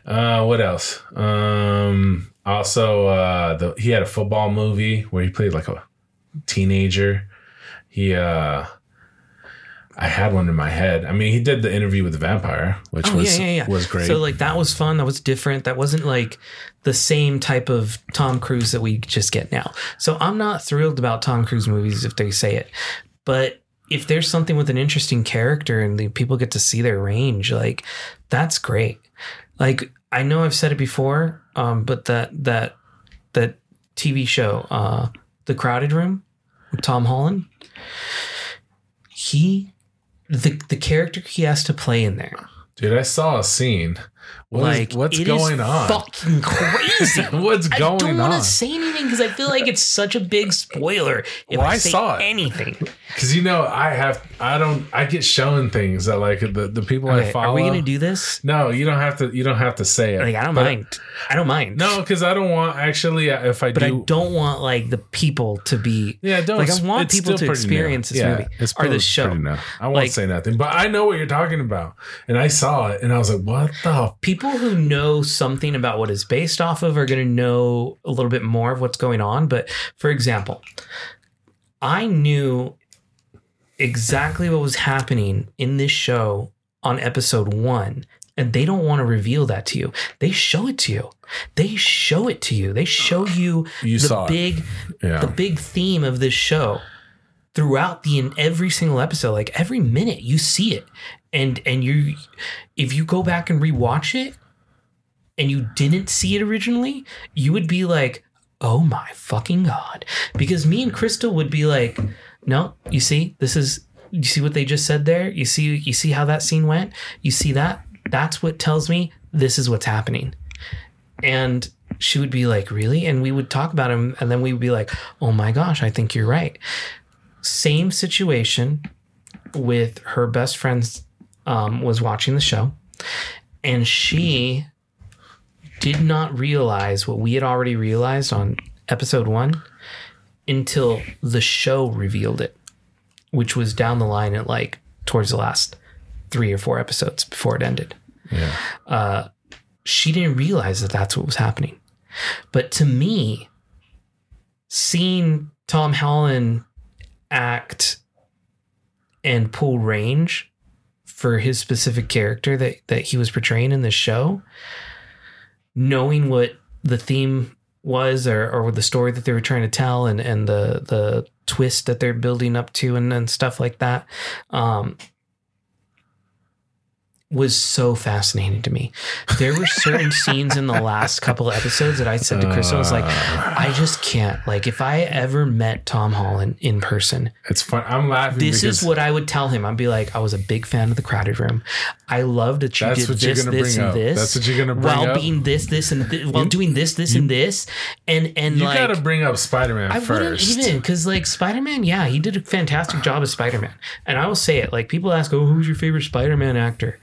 Uh, what else? Um, also, uh, the he had a football movie where he played like a teenager. He, uh, I had one in my head. I mean, he did the interview with the vampire, which Oh was yeah, yeah, yeah. was great. So like that was fun. That was different. That wasn't like the same type of Tom Cruise that we just get now. So I'm not thrilled about Tom Cruise movies if they say it, but if there's something with an interesting character and the people get to see their range, like that's great. Like I know I've said it before, um, but that that that TV show, uh, The Crowded Room, with Tom Holland, he the the character he has to play in there Dude, I saw a scene. What is- like what's is going on? Fucking crazy. what's going on? I don't want to say anything because I feel like it's such a big spoiler if Well, I, I say saw it. anything. Because you know, I have, I don't, I get shown things that like the, the people I Okay, follow. are we gonna do this? No, you don't have to. You don't have to say it. Like I don't But- mind. I don't mind. No, because I don't want actually. Uh, if I but do, I don't want like the people to be. yeah, don't. Like, I want people to pretty new. experience this Yeah, movie it's or this show. I won't Like- say nothing, but I know what you're talking about, and I saw it, and I was like, "What the?" People who know something about what it's based off of are going to know a little bit more of what's going on. But for example, I knew exactly what was happening in this show on episode one, and they don't want to reveal that to you. They show it to you. They show it to you. They show you You the big Yeah, the big theme of this show throughout the in every single episode like every minute you see it and and you if you go back and rewatch it and you didn't see it originally you would be like oh my fucking god because me and crystal would be like no you see this is you see what they just said there you see you see how that scene went you see that that's what tells me this is what's happening and she would be like, Really? And we would talk about him. And then we would be like, Oh my gosh, I think you're right. Same situation with her best friend um, was watching the show. And she did not realize what we had already realized on episode one until the show revealed it, which was down the line at like towards the last three or four episodes before it ended yeah. she didn't realize that that's what was happening. But to me, seeing Tom Holland act and pull range for his specific character that, that he was portraying in the show, knowing what the theme was or, or the story that they were trying to tell and, and the the twist that they're building up to and, and stuff like that um, was so fascinating to me. There were certain scenes in the last couple of episodes that I said to Crystal, I was like, uh. I just can't. Like, if I ever met Tom Holland in person, It's fun. I'm laughing. this is what I would tell him. I'd be like, I was a big fan of the crowded room. I loved that you That's did what you're this, and up. this. That's what you're gonna bring while up. being this, this, and thi- while doing this, this, and this, and and you like got to bring up Spider-Man I wouldn't first. even because like Spider Man, yeah, he did a fantastic job as Spider Man, and I will say it. Like people ask, "Oh, who's your favorite Spider Man actor?"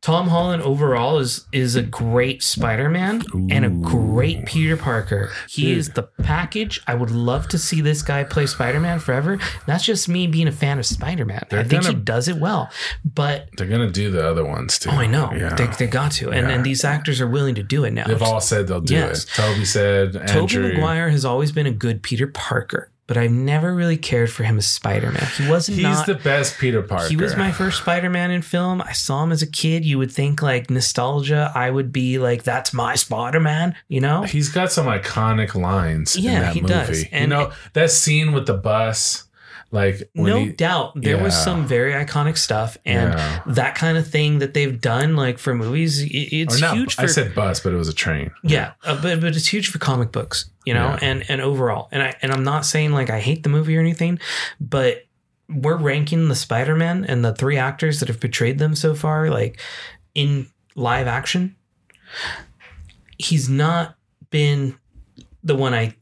Tom Holland overall is is a great Spider Man and a great Peter Parker. He Dude. is the package. I would love to see this guy play Spider Man forever. That's just me being a fan of Spider Man. I They're think he gonna- does it well, but They're gonna do the other ones too. oh, I know Yeah. they, they got to, and Yeah. and these actors are willing to do it now. They've all said they'll do Yes. it. Tobey said. Tobey Andrew. Maguire has always been a good Peter Parker, but I've never really cared for him as Spider Man. He wasn't He's not. the best Peter Parker. he was my first Spider Man in film. I saw him as a kid. You would think like nostalgia. I would be like, "That's my Spider Man," you know. He's got some iconic lines in Yeah, that he movie. does. you And- know that scene with the bus, like no he, doubt, there was some very iconic stuff, and Yeah. that kind of thing that they've done, like for movies, i- it's not, huge. For, I said bus, but it was a train. Yeah, uh, but but it's huge for comic books, you know, Yeah. and and overall. And I and I'm not saying like I hate the movie or anything, but we're ranking the Spider-Man and the three actors that have portrayed them so far like in live action. He's not been the one I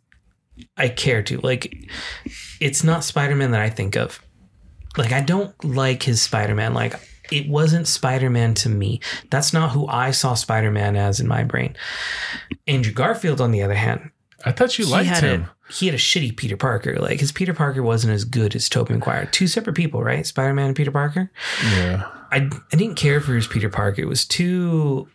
I care to. Like, it's not Spider Man that I think of. Like, I don't like his Spider Man. Like, it wasn't Spider Man to me. That's not who I saw Spider Man as in my brain. Andrew Garfield, on the other hand, I thought you liked had him. A, he had a shitty Peter Parker. Like his Peter Parker wasn't as good as Tobey Maguire. Two separate people, right? Spider Man and Peter Parker. yeah. I I didn't care for his Peter Parker. It was too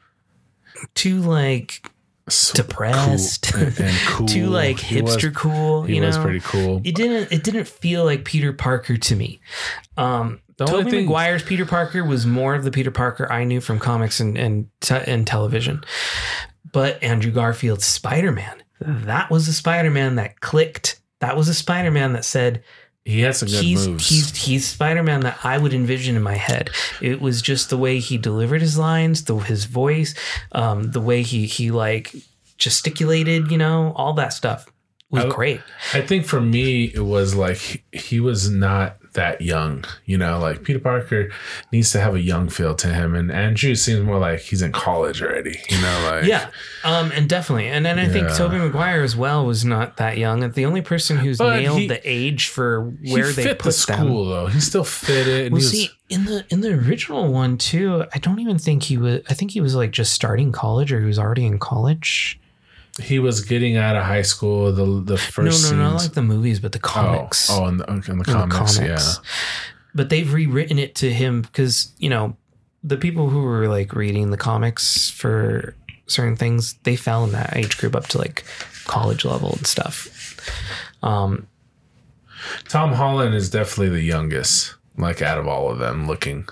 too like So depressed, cool and, cool. too like He was- hipster cool. He you was know, pretty cool. it didn't it didn't feel like Peter Parker to me. Um, The Tobey thing- Maguire's Peter Parker was more of the Peter Parker I knew from comics and and, te- and television, but Andrew Garfield's Spider Man, that was a Spider Man that clicked. That was a Spider Man that said He had some good he's moves. he's he's Spider Man that I would envision in my head. It was just the way he delivered his lines, the his voice, um, the way he he like gesticulated, you know, all that stuff was I- great. I think for me, it was like he was not that young. You know, like Peter Parker needs to have a young feel to him, and Andrew seems more like he's in college already. You know, like Yeah, um, and definitely, and then I think Yeah. Tobey Maguire as well was not that young. The only person who's But nailed he- the age for where they fit put the them. school though. He still fit it. Well, he was, see, in the in the original one too, I don't even think he was. I think he was like just starting college, or he was already in college. He was getting out of high school. The the first no, no, not like the movies, but the comics. Oh, oh, in the, in the in the comics, yeah. But they've rewritten it to him because you know the people who were like reading the comics for certain things, they fell in that age group up to like college level and stuff. Um, Tom Holland is definitely the youngest, like out of all of them. Looking,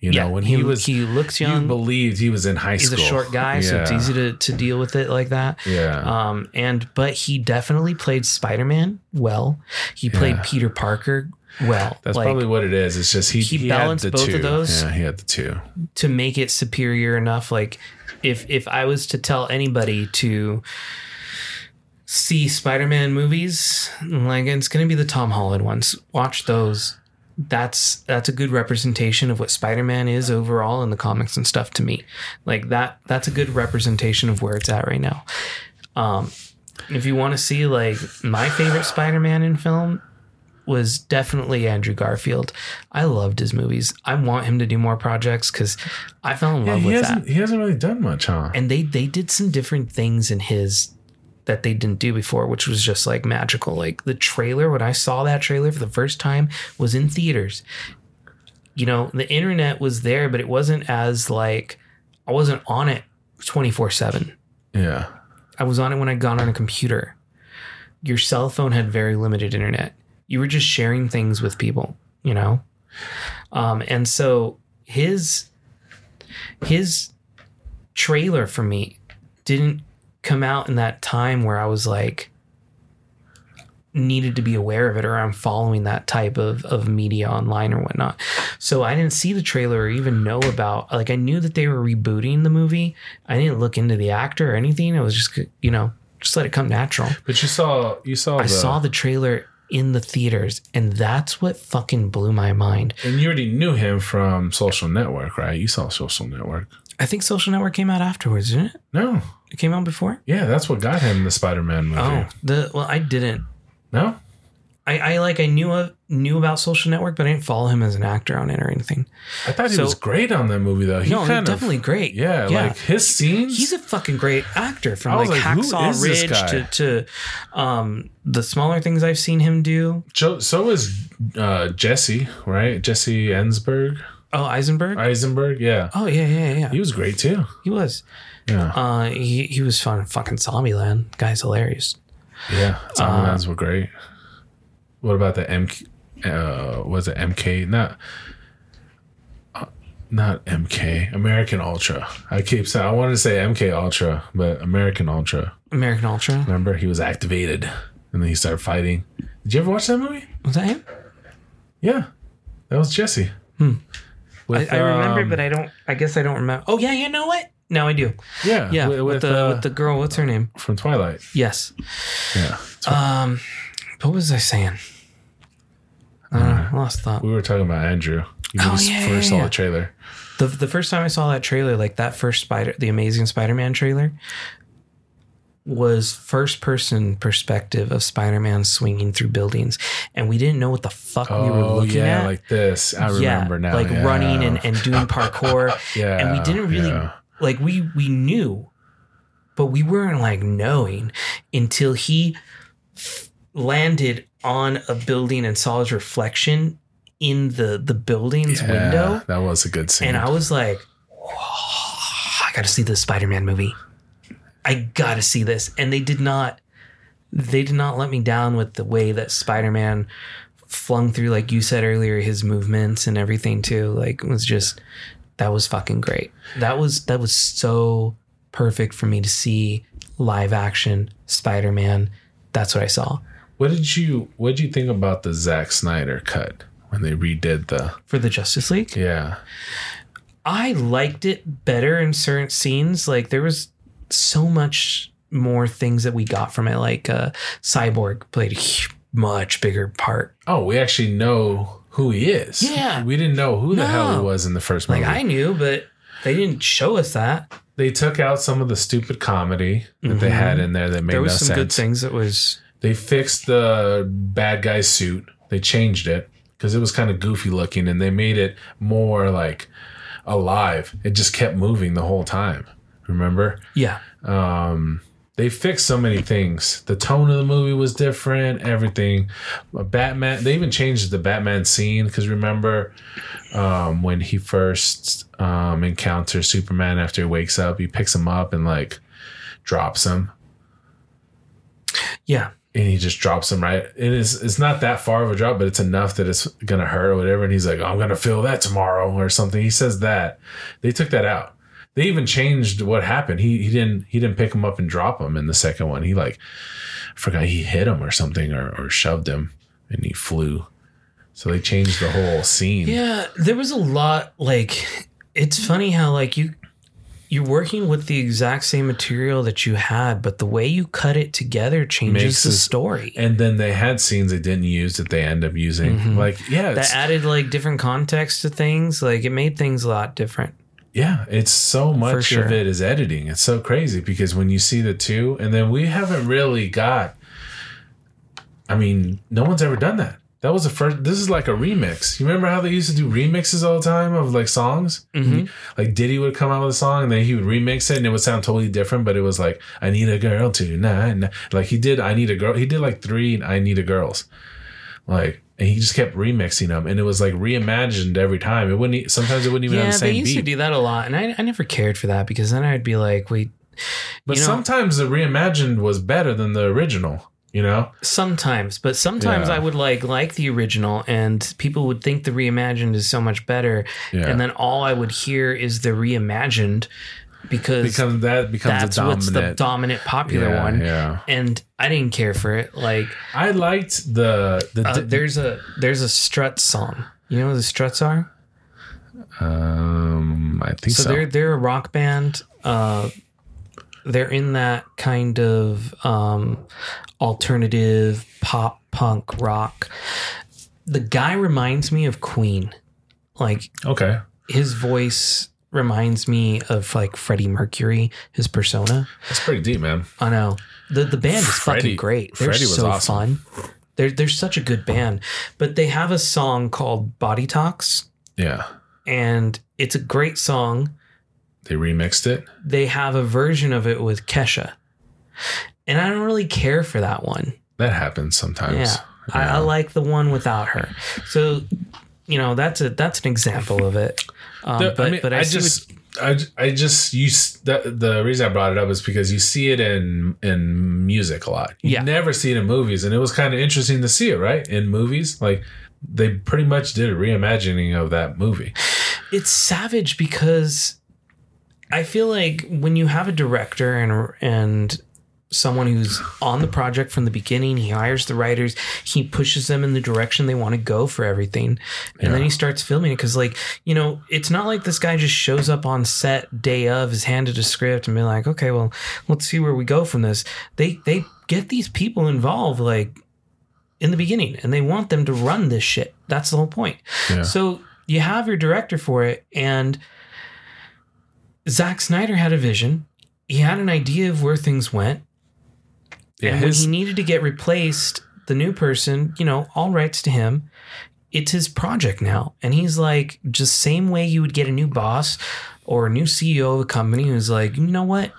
you yeah, know, when he, was, he looks you young. believed he was in high school. He's a short guy, so it's easy to, to deal with it like that. Yeah, Um, and but he definitely played Spider Man well. He played Yeah. Peter Parker well. That's like, probably what it is. It's just he, he he, had balanced the both of those. Yeah, he had the two. to make it superior enough. Like if if I was to tell anybody to see Spider Man movies, like it's gonna be the Tom Holland ones. Watch those. That's that's a good representation of what Spider Man is overall in the comics and stuff to me. Like that that's a good representation of where it's at right now. Um if you want to see like my favorite Spider Man in film, was definitely Andrew Garfield. I loved his movies. I want him to do more projects because I fell in love he with hasn't that. he hasn't really done much, huh? And they they did some different things in his that they didn't do before, which was just like magical. Like the trailer, when I saw that trailer for the first time, was in theaters. You know, the internet was there, but it wasn't as like I wasn't on it twenty four seven. yeah, I was on it when I got on a computer. Your cell phone had very limited internet. You were just sharing things with people, you know? Um, and so his his trailer for me didn't come out in that time where I was like needed to be aware of it or I'm following that type of, of media online or whatnot. So I didn't see the trailer or even know about like I knew that they were rebooting the movie. I didn't look into the actor or anything. I was just you know, just let it come natural. but you saw you saw I the, saw the trailer in the theaters and that's what fucking blew my mind. and you already knew him from Social Network, right? You saw Social Network. I think Social Network came out afterwards, didn't it? No, It came out before? yeah, that's what got him the Spider-Man movie. Oh, the well, I didn't. No, I, I like I knew of, knew about Social Network, but I didn't follow him as an actor on it or anything. I thought he was great on that movie though. He no, kind he's of definitely great. yeah, like his scenes. he's a fucking great actor from like, like, Hacksaw Ridge to, to um, the smaller things I've seen him do. so, so is uh, Jesse, right? Jesse Ensberg, Oh, Eisenberg. Eisenberg. Yeah, oh yeah, yeah, yeah. he was great too. He was. Yeah, Uh, he he was fun. in Fucking Zombieland. Guy's hilarious. yeah. uh, Zombielands were great. What about the MK? Uh, was it MK? Not. uh, Not MK, American Ultra. I keep saying I wanted to say MK Ultra, but American Ultra. American Ultra. Remember, he was activated, and then he started fighting. Did you ever watch that movie? Was that him? Yeah, that was Jesse. Hmm. With, I, I remember, um, but I don't. I guess I don't remember. Oh yeah, you know what? No, I do. yeah, Yeah, with, with, the uh, with the girl. What's her name? from Twilight. Yes. Yeah, Um, what was I saying? Uh, I lost thought. we were talking about Andrew. You Oh, yeah, first yeah, saw yeah. the trailer. The the first time I saw that trailer, like that first Spider, the Amazing Spider-Man trailer, was first person perspective of Spider-Man swinging through buildings, and we didn't know what the fuck we were Oh looking yeah, at. like this. I remember now. like yeah. running and, and doing parkour. yeah, and we didn't really yeah. like we we knew, but we weren't like knowing until he landed on a building and saw his reflection in the the building's Yeah, window, That was a good scene. and I was like, I got to see this Spider-Man movie. I got to see this." And they did not they did not let me down with the way that Spider-Man flung through like you said earlier his movements and everything too. Like it was just that was fucking great. That was that was so perfect for me to see live action Spider-Man. That's what I saw. what did you What did you think about the Zack Snyder cut when they redid the? For the Justice League, Yeah, I liked it better in certain scenes. Like there was so much more things that we got from it. Like uh, Cyborg played a much bigger part. Oh, we actually know who he is. Yeah. We didn't know who the hell he was in the first movie. Like I knew, but they didn't show us that. they took out some of the stupid comedy that they Mhm. had in there that made There was no some sense. good things that was They fixed the bad guy's suit. They changed it because it was kind of goofy looking and they made it more like alive. It just kept moving the whole time. Remember? yeah. Um, they fixed so many things. The tone of the movie was different. Everything. Batman. They even changed the Batman scene because remember um, when he first um, encounters Superman after he wakes up, he picks him up and like drops him, Yeah. and he just drops him right. It is. It's not that far of a drop, but it's enough that it's gonna hurt or whatever. And he's like, "I'm gonna feel that tomorrow" or something. He says that. They took that out. They even changed what happened. He he didn't he didn't pick him up and drop him in the second one. He like I forgot he hit him or something or, or shoved him and he flew. So they changed the whole scene. Yeah, there was a lot like it's funny how like you you're working with the exact same material that you had, but the way you cut it together changes Makes the story. And then they had scenes they didn't use that they end up using. Mhm. Like yeah, That added like different context to things. Like it made things a lot different. Yeah, it's so much sure. of it is editing. It's so crazy because when you see the two, and then we haven't really got. I mean, no one's ever done that. That was the first. This is like a remix. You remember how they used to do remixes all the time of like songs? Mhm. Like Diddy would come out with a song and then he would remix it and it would sound totally different, but it was like I need a girl tonight. Like he did I need a girl. He did like three I need a girls. Like and he just kept remixing them and it was like reimagined every time. It wouldn't sometimes it wouldn't even Yeah, have the they same used to do that a lot, and I, I never cared for that because then I'd be like, wait, But you know- sometimes the reimagined was better than the original, you know? sometimes, but sometimes Yeah. I would like like the original, and people would think the reimagined is so much better, Yeah. and then all I would hear is the reimagined because because that becomes that's a what's the dominant. dominant popular yeah, one. Yeah. And I didn't care for it. Like I liked the the uh, there's a there's a Struts song. You know what the Struts are? um I think So, so. they're they're a rock band. Uh, they're in that kind of um, alternative pop punk rock. The guy reminds me of Queen. Like okay. his voice reminds me of like Freddie Mercury, his persona. That's pretty deep, man. I know. The the band is Freddie- fucking great. They're Freddie was so awesome. fun. They're they're such a good band. But they have a song called Body Talks Yeah. and it's a great song. They remixed it. They have a version of it with Kesha. And I don't really care for that one. That happens sometimes. Yeah. I, I like the one without her. So, you know, that's a that's an example of it. Um, The- but I mean, but I, I, see what- just, I, I just, you. the reason I brought it up is because you see it in in music a lot. You Yeah. never see it in movies, and it was kind of interesting to see it, right? In movies, like they pretty much did a reimagining of that movie. it's savage because I feel like when you have a director and and someone who's on the project from the beginning, he hires the writers, he pushes them in the direction they want to go for everything, and then he starts filming it because, like, you know, it's not like this guy just shows up on set day of, is handed a script, and be like, okay, well, let's see where we go from this. They they get these people involved, like. In the beginning, and they want them to run this shit. That's the whole point. Yeah. So you have your director for it, and Zack Snyder had a vision. He had an idea of where things went, Yeah, and his- when he needed to get replaced, the new person, you know, all rights to him. It's his project now. And he's like, just same way you would get a new boss or a new CEO of a company who's like, you know what?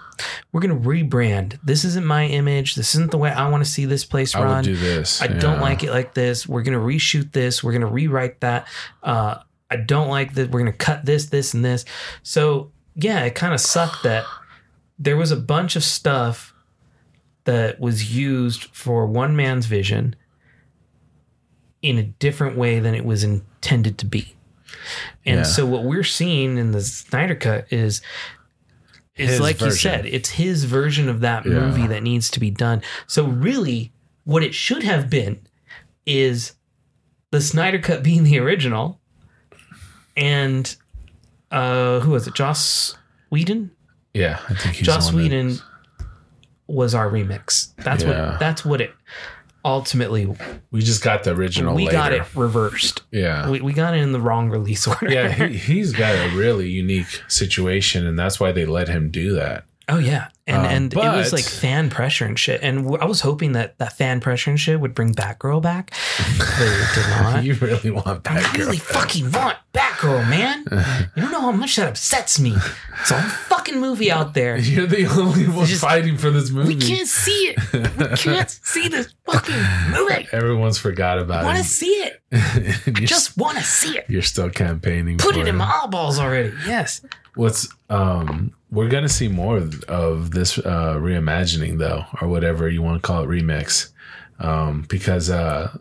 We're going to rebrand. This isn't my image. This isn't the way I want to see this place I would run. do this. I don't like it like this. We're going to reshoot this. We're going to rewrite that. Uh, I don't like that. We're going to cut this, this, and this. So, yeah, it kind of sucked that there was a bunch of stuff that was used for one man's vision in a different way than it was intended to be. And Yeah. so what we're seeing in the Snyder cut is is His like you said, it's his version of that Yeah. movie that needs to be done. So really what it should have been is the Snyder cut being the original and uh who was it? Joss Whedon? Yeah, I think he's Joss the one that- Whedon was our remix. That's Yeah. what that's what it ultimately We just got the original. we later. got it reversed. Yeah. We, we got it in the wrong release order. yeah, he, he's got a really unique situation, and that's why they let him do that. Oh yeah. And Um, and it was like fan pressure and shit. And w- I was hoping that that fan pressure and shit would bring Batgirl back, but it did not. You really want Batgirl? I really fucking want Batgirl, man. You don't know how much that upsets me. It's a fucking movie out there. You're the only one just- fighting for this movie. We can't see it. We can't see this fucking movie. Everyone's forgot about it. I want to it. see it. You're, Just want to see it. you're still campaigning. Put for it in my eyeballs already. Yes. What's um we're gonna see more of- this uh reimagining though, or whatever you want to call it, remix. Um, because uh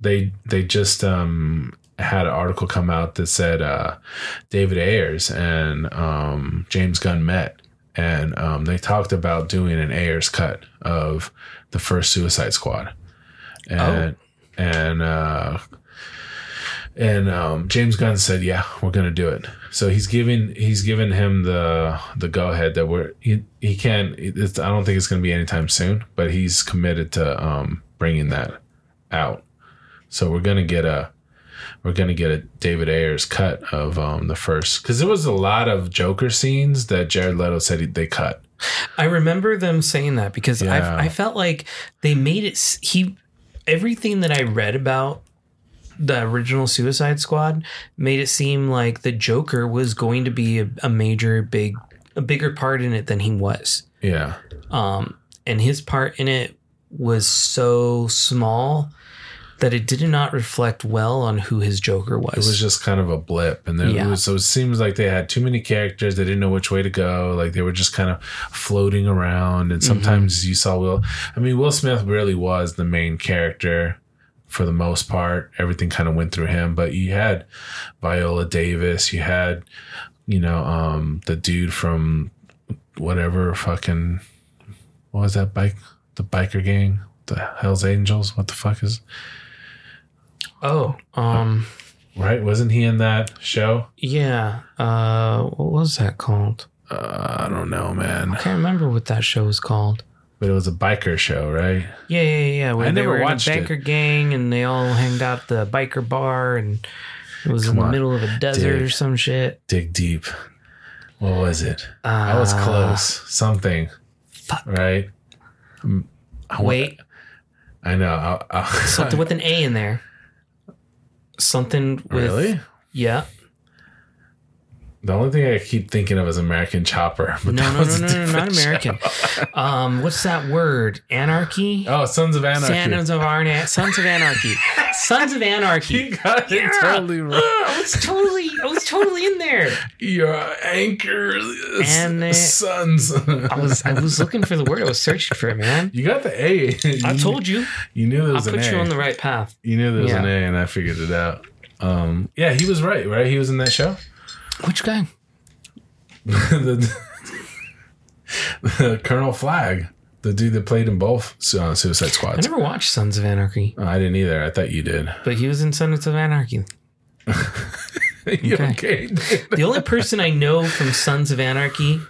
they they just um had an article come out that said uh David Ayers and um James Gunn met and um they talked about doing an Ayers cut of the first Suicide Squad. And and uh and um, James Gunn said, "Yeah, we're gonna do it." So he's giving he's given him the the go ahead that we're he he can't. It's, I don't think it's gonna be anytime soon, but he's committed to um, bringing that out. So we're gonna get a we're gonna get a David Ayers cut of um, the first because there was a lot of Joker scenes that Jared Leto said he, they cut. I remember them saying that because Yeah. I I felt like they made it he everything that I read about the original Suicide Squad made it seem like the Joker was going to be a, a major big a bigger part in it than he was. Yeah, Um and his part in it was so small that it did not reflect well on who his Joker was. it was just kind of a blip, and then Yeah. it was, so it seems like they had too many characters. They didn't know which way to go. Like they were just kind of floating around, and sometimes you saw Will. I mean, Will Smith really was the main character for the most part. Everything kind of went through him, but you had Viola Davis. You had, you know, um, the dude from whatever fucking what was that bike? The biker gang, the Hell's Angels. What the fuck is oh, um right? Wasn't he in that show? yeah. Uh what was that called? Uh, I don't know, man. I can't remember what that show was called. But it was a biker show, right? Yeah, yeah, yeah. Where I they never were in a watched it. biker gang and they all hanged out at the biker bar and it was in the on, middle of a desert dig. or some shit. Dig deep. What was it? Uh, I was close. Something, Fuck. right? Mm, I wa- Wait, I know. I, I, something with an A in there. Something with really? Yeah. The only thing I keep thinking of is American Chopper. But No, that no, no, no, no, not. American. Um, what's that word? Anarchy. Oh, Sons of Anarchy. Sons of Arna- Sons of Anarchy. Sons of Anarchy. you got it totally Ugh, right. I was totally, I was totally in there. Your anchor, And, uh, sons. I was, I was looking for the word. I was searching for it, man. You got the A. I You- told you. You knew there I'll was an A I put you on the right path. You knew there was an A, and I figured it out. Um, yeah, he was right. Right, he was in that show. Which guy? the, the Colonel Flag, the dude that played in both uh, Suicide Squads. I never watched Sons of Anarchy, Oh, I didn't either. I thought you did. but he was in Sons of Anarchy. you Okay. okay? The only person I know from Sons of Anarchy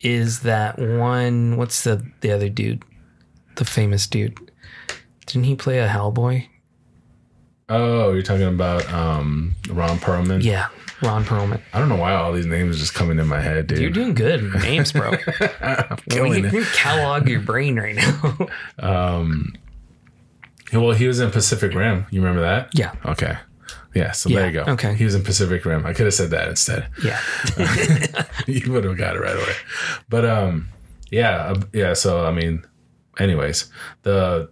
is that one. What's the the other dude? The famous dude. Didn't he play a Hellboy? oh, you're talking about um, Ron Perlman. Yeah, Ron Perlman. I don't know why all these names are just coming in my head, dude. You're doing good with names, bro. I'm we killing can it. catalog your brain right now. Um, well, he was in Pacific Rim. You remember that? yeah. Okay. Yeah. So Yeah, there you go. okay. He was in Pacific Rim. I could have said that instead. Yeah. you would have got it right away. But um, yeah, uh, yeah. So I mean, anyways, the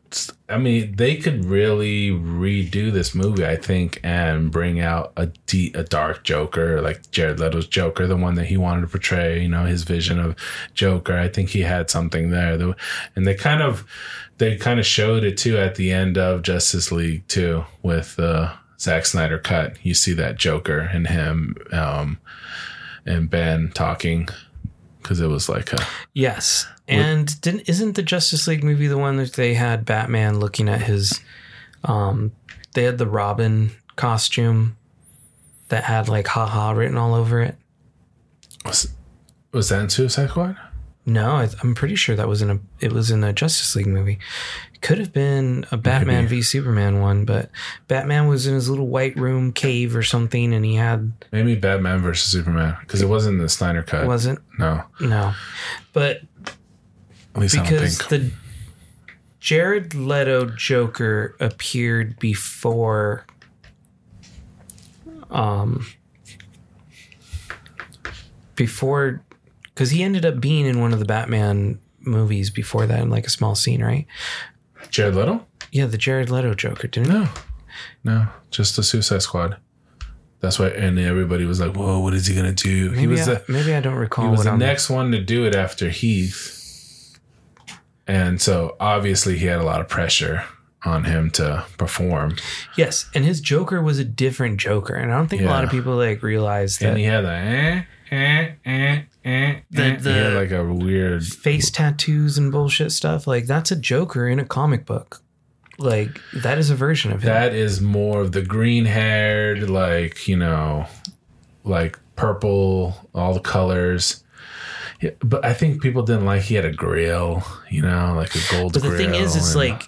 I mean, they could really redo this movie, I think, and bring out a deep, a dark Joker, like Jared Leto's Joker, the one that he wanted to portray. You know, his vision of Joker. I think he had something there, and they kind of they kind of showed it too at the end of Justice League too with the Zack Snyder cut. You see that Joker and him um, and Ben talking because it was like a Yes. And didn't isn't the Justice League movie the one that they had Batman looking at his um they had the Robin costume that had like haha written all over it? was, was that in Suicide Squad? No, I, I'm pretty sure that was in a it was in a Justice League movie. Could have been a Batman v Superman one, but Batman was in his little white room cave or something, and he had Maybe Batman versus Superman because it wasn't the Snyder cut. wasn't no, no, but at least I don't because think. the Jared Leto Joker appeared before um before because he ended up being in one of the Batman movies before that in like a small scene, right? Jared Leto? Yeah, the Jared Leto Joker, didn't No, no, just the Suicide Squad. That's why, and everybody was like, "Whoa, what is he gonna do?" he? he was I, the maybe I don't recall he was what the I'm next one to do it after Heath, and so obviously he had a lot of pressure on him to perform, Yes, and his Joker was a different Joker, and I don't think a lot of people like realize that and he had the eh, eh, eh, eh, The- eh. he had like a weird. face tattoos and bullshit stuff. Like that's a Joker in a comic book. Like that is a version of him. That is more of the green haired, like you know, like purple, all the colors. Yeah, but I think people didn't like he had a grill, you know, like a gold but the grill. thing is, it's and- like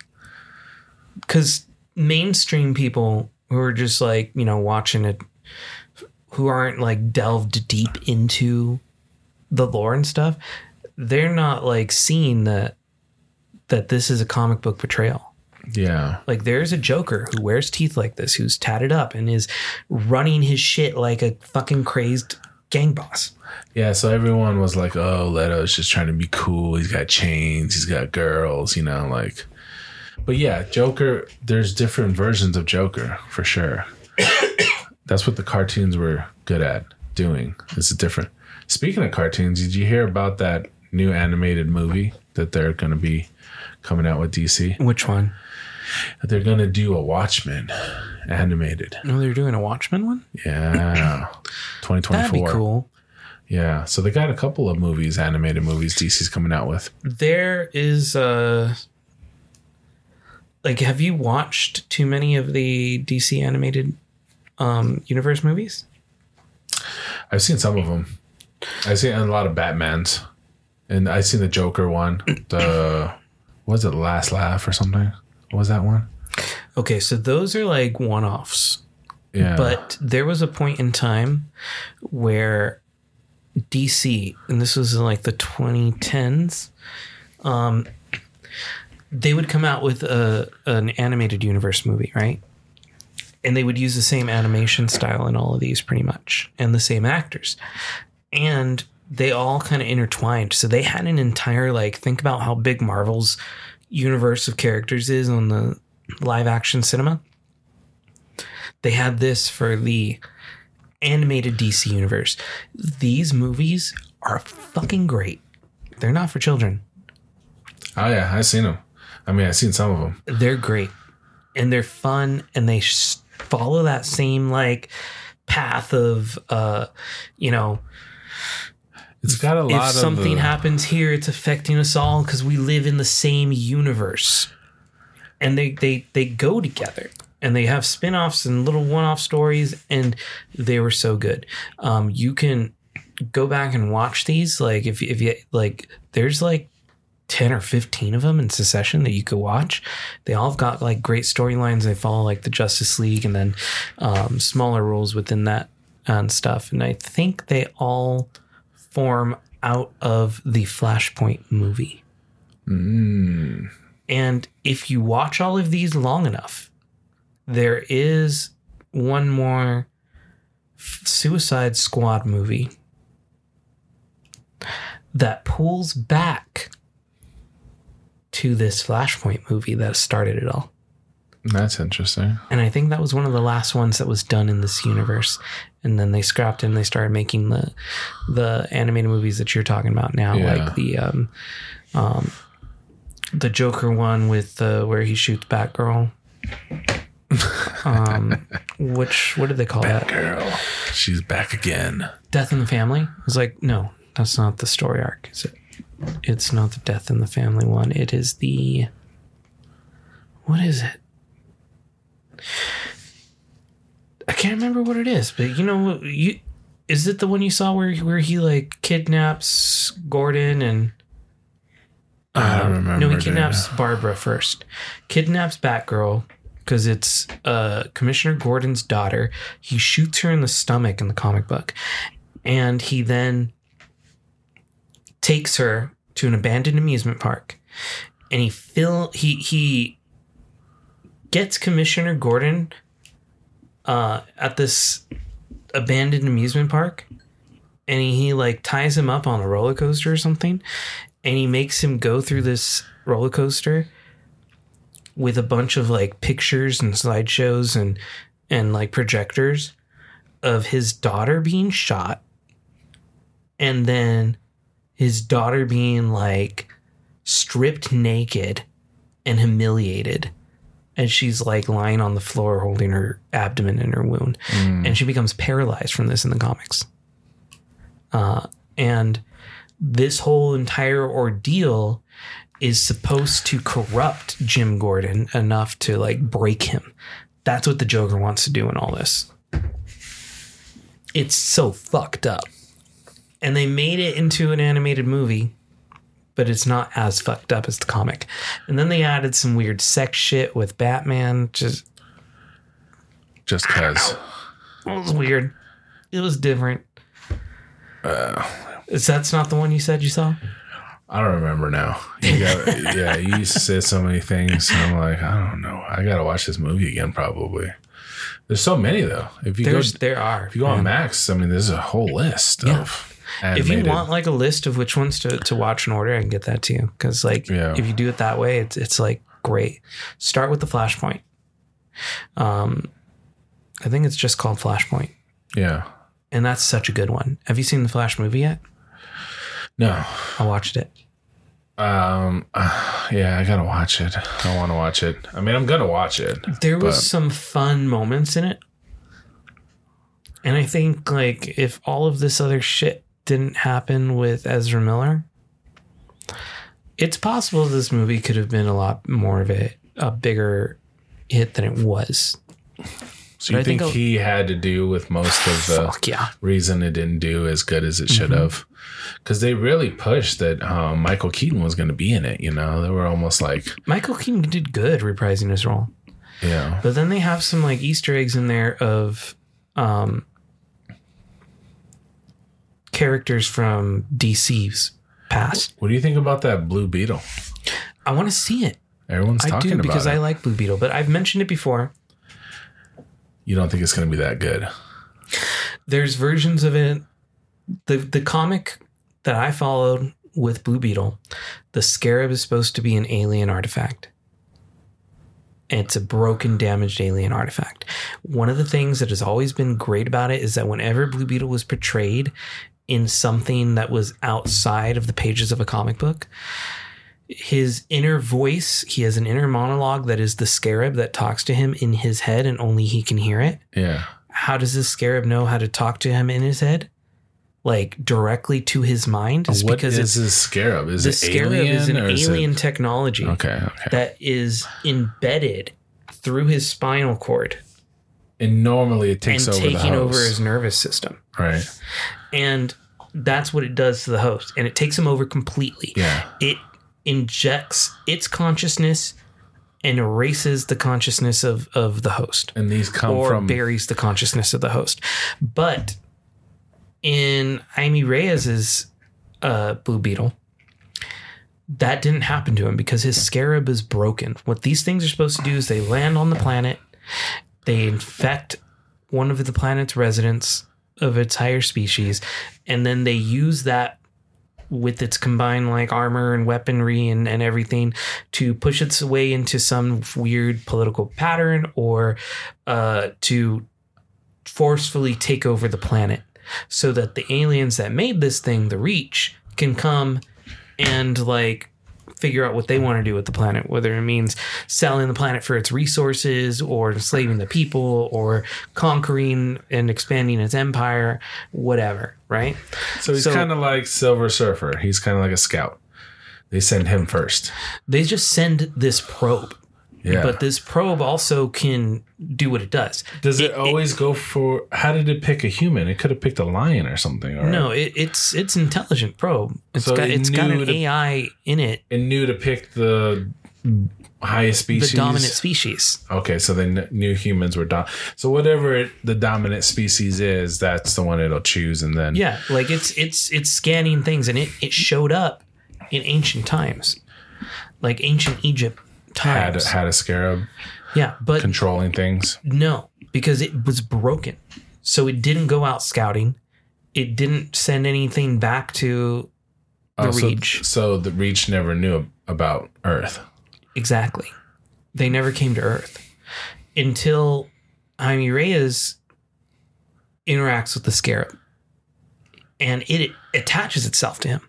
because mainstream people who are just like you know watching it, who aren't like delved deep into the lore and stuff, they're not like seeing that that this is a comic book portrayal. yeah, Like there's a Joker who wears teeth like this, who's tatted up and is running his shit like a fucking crazed gang boss. yeah. So everyone was like, "Oh, Leto's just trying to be cool. He's got chains. He's got girls, you know, like." But yeah, Joker. There's different versions of Joker for sure. That's what the cartoons were good at doing. It's different. Speaking of cartoons, did you hear about that new animated movie that they're going to be coming out with DC? Which one? They're going to do a Watchmen animated. No, they're doing a Watchmen one. Yeah. 2024. That'd be cool. Yeah. So they got a couple of movies, animated movies DC's coming out with. There is uh like have you watched too many of the DC animated um universe movies? I've seen some of them. I've seen a lot of Batmans. And I've seen the Joker one. The, was it Last Laugh or something? What was that one? Okay, so those are like one-offs. Yeah. But there was a point in time where DC, and this was in like the 2010s, um, they would come out with a an animated universe movie, right? And they would use the same animation style in all of these, pretty much, and the same actors, and they all kind of intertwined. So they had an entire like think about how big Marvel's universe of characters is on the live action cinema they had this for the animated DC universe. These movies are fucking great. They're not for children. oh, yeah. I've seen them. I mean, I've seen some of them. They're great and they're fun and they sh- follow that same like path of uh you know It's got a if lot of. something the- happens here it's affecting us all because we live in the same universe and they they they go together and they have spin-offs and little one-off stories and they were so good um you can go back and watch these like if, if you like there's like 10 or 15 of them in succession that you could watch they all have got like great storylines they follow like the justice league and then um, smaller roles within that and stuff. And I think they all form out of the Flashpoint movie. Mm. And if you watch all of these long enough, there is one more Suicide Squad movie that pulls back to this Flashpoint movie that started it all. That's interesting. And I think that was one of the last ones that was done in this universe. And then they scrapped and they started making the the animated movies that you're talking about now, Yeah. like the um, um, the Joker one with uh, where he shoots Batgirl. um, which what did they call that? Girl, she's back again. Death in the Family. I was like, no, that's not the story arc, is it? It's not the Death in the Family one. It is the what is it? I can't remember what it is, but you know, you is it the one you saw where where he like kidnaps Gordon and I don't um, remember. No, he kidnaps Barbara first. Kidnaps Batgirl because it's uh, Commissioner Gordon's daughter. He shoots her in the stomach in the comic book, and he then takes her to an abandoned amusement park, and he fill he he gets Commissioner Gordon uh, at this abandoned amusement park, and he, like ties him up on a roller coaster or something, and he makes him go through this roller coaster with a bunch of like pictures and slideshows and and like projectors of his daughter being shot and then his daughter being like stripped naked and humiliated and she's like lying on the floor holding her abdomen in her wound Mm. and she becomes paralyzed from this in the comics uh, and this whole entire ordeal is supposed to corrupt Jim Gordon enough to like break him. That's what the Joker wants to do in all this. It's so fucked up. And they made it into an animated movie, but it's not as fucked up as the comic. And then they added some weird sex shit with Batman. Just Just cause. it was weird. It was different. Uh, Is that's not the one you said you saw? I don't remember now. You got, yeah, you said so many things. And I'm like, I don't know. I gotta watch this movie again, probably. There's so many though. If you There's go, there are. if you go on. Max, I mean, there's a whole list Yeah. of. If you want like a list of which ones to, to watch in order, I can get that to you. Because like Yeah. if you do it that way, it's it's like great. Start with the Flashpoint. Um, I think it's just called Flashpoint, yeah, and that's such a good one. Have you seen the Flash movie yet? no, I watched it. um, yeah, I gotta watch it. I want to watch it. I mean, I'm gonna watch it. There was But- some fun moments in it, and I think like if all of this other shit didn't happen with Ezra Miller, it's possible this movie could have been a lot more of a a bigger hit than it was. So you I think think, he had to do with most of the Fuck yeah. reason it didn't do as good as it should Mm-hmm. have? Because they really pushed that um, Michael Keaton was going to be in it. You know, they were almost like, Michael Keaton did good reprising his role. Yeah, But then they have some like Easter eggs in there of um characters from DC's past. what do you think about that Blue Beetle? I want to see it. Everyone's I talking do about because it. I like Blue Beetle, but I've mentioned it before. you don't think it's going to be that good? There's versions of it. The the comic that I followed with Blue Beetle, the scarab is supposed to be an alien artifact. It's a broken, damaged alien artifact. One of the things that has always been great about it is that whenever Blue Beetle was portrayed in something that was outside of the pages of a comic book, his inner voice, he has an inner monologue that is the scarab that talks to him in his head and only he can hear it Yeah. how does this scarab know how to talk to him in his head? Like directly to his mind? It's what because is it's this scarab? Is the it scarab alien is an is alien It, technology okay, okay. that is embedded through his spinal cord and normally it takes and over taking over his nervous system. right. And that's what it does to the host. And it takes him over completely. Yeah. It injects its consciousness and erases the consciousness of of the host And these come or from buries the consciousness of the host. But in Jaime Reyes's uh, Blue Beetle, that didn't happen to him because his scarab is broken. What these things are supposed to do is they land on the planet, they infect one of the planet's residents of its higher species, and then they use that with its combined like armor and weaponry and, and everything to push its way into some weird political pattern or uh, to forcefully take over the planet so that the aliens that made this thing, the Reach, can come and like figure out what they want to do with the planet, whether it means selling the planet for its resources or enslaving the people or conquering and expanding its empire, whatever, right? So he's So- kind of like Silver Surfer. He's kind of like a scout. They send him first. They just send this probe. Yeah. But this probe also can do what it does. Does it, it- always go for? How did it pick a human? It could have picked a lion or something. Or No, it, it's it's intelligent probe. It's So got it it's got an to- AI in it, it knew to pick the highest species. the dominant species. Okay, so they kn- knew humans were dom. So whatever it, the dominant species is, that's the one it'll choose, and then Yeah, like it's it's it's scanning things, and it it showed up in ancient times, like ancient Egypt times. had a scarab yeah, but controlling things. no, because it was broken, so it didn't go out scouting. It didn't send anything back to the oh, so- Reach. So, the Reach never knew about Earth. Exactly. They never came to Earth until Jaime Reyes interacts with the scarab. And it attaches itself to him,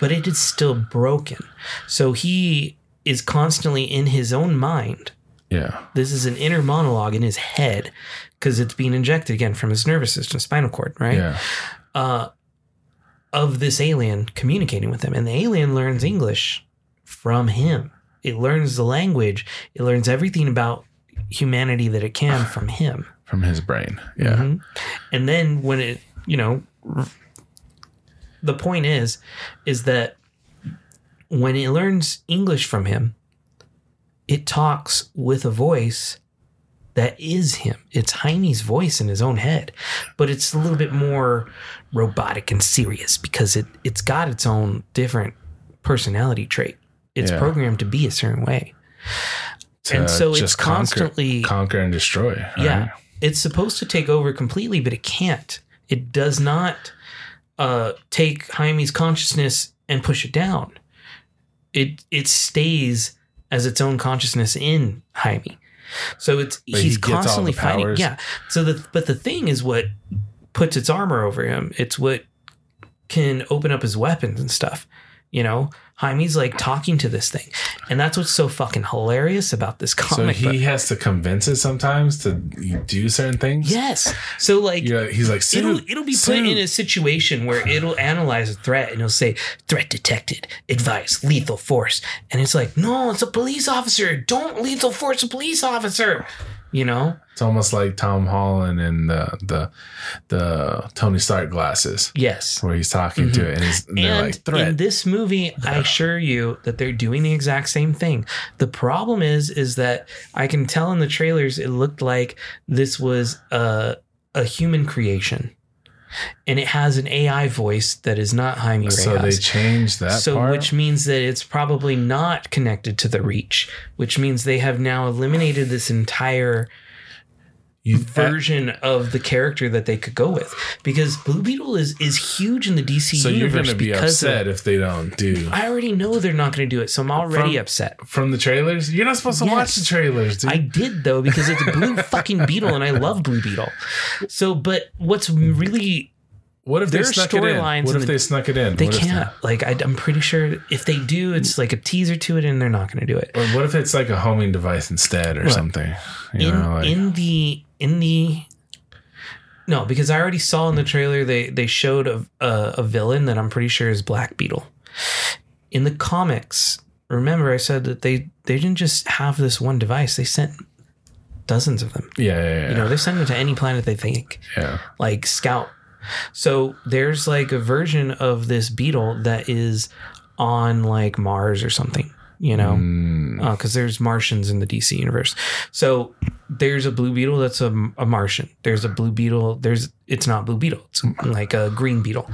but it is still broken. So he is constantly in his own mind. Yeah, This is an inner monologue in his head because it's being injected again from his nervous system, spinal cord, right? yeah. uh, of this alien communicating with him. And the alien learns English from him. It learns the language, it learns everything about humanity that it can from him. From his brain. Yeah, Mhm. And then when it, you know, the point is, is that when it learns English from him, it talks with a voice that is him. It's Jaime's voice in his own head, but it's a little bit more robotic and serious because it it's got its own different personality trait. It's Yeah. programmed to be a certain way. And so it's just conquer- constantly conquer and destroy. right? yeah. It's supposed to take over completely, but it can't. It does not uh, take Jaime's consciousness and push it down. It it stays as its own consciousness in Jaime. So it's But he's he constantly fighting. Yeah. So the but the thing is what puts its armor over him. It's what can open up his weapons and stuff. You know, Jaime's like talking to this thing, and that's what's so fucking hilarious about this comic. So he book. has to convince it sometimes to do certain things. Yes. So like Yeah, he's like, it'll it'll be put in a situation where it'll analyze a threat and it'll say threat detected, advice, lethal force, and it's like no, it's a police officer. Don't lethal force a police officer. You know? It's almost like Tom Holland and the the the Tony Stark glasses, Yes. where he's talking to it, and, he's, And like threat. in this movie, I assure you that they're doing the exact same thing. The problem is, is that I can tell in the trailers it looked like this was a a human creation, and it has an AI voice that is not Jaime Reyes. so they changed that so part. which means that it's probably not connected to the reach which means they have now eliminated this entire version of the character that they could go with because blue beetle is is huge in the dc so you're universe going to be upset of, if they don't do i already know they're not going to do it so i'm already From- upset from the trailers. You're not supposed to watch the trailers, dude. I did though because it's blue fucking beetle and I love blue beetle. So, but what's really what if they their snuck it in? storylines What if the- they snuck it in? they what can't like I, I'm pretty sure if they do, it's like a teaser to it and they're not going to do it. or what if it's like a homing device instead or something? You in know, like in the in the no because i already saw in the trailer they they showed a, a, a villain that i'm pretty sure is black beetle. In the comics remember i said that they they didn't just have this one device they sent dozens of them. Yeah, yeah, yeah. you know they send them to any planet they think. Yeah. like scout. So there's like a version of this beetle that is on like mars or something you know, Mm, because there's Martians in the DC universe. So there's a Blue Beetle that's a, a Martian. There's a Blue Beetle. There's it's not Blue Beetle. It's like a Green Beetle.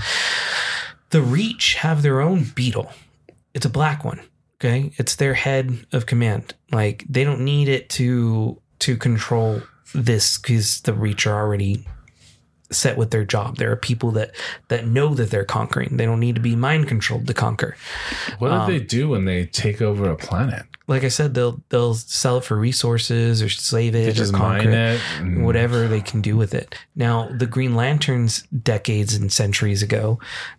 The Reach have their own beetle. It's a black one. Okay, it's their head of command. Like they don't need it to to control this because the Reach are already set with their job. There are people that that know that they're conquering. They don't need to be mind controlled to conquer. what do um, they do when they take over a planet? Like I said, they'll they'll sell it for resources or slave it or just conquer mine it, it. whatever they can do with it. Now, the Green Lanterns, decades and centuries ago,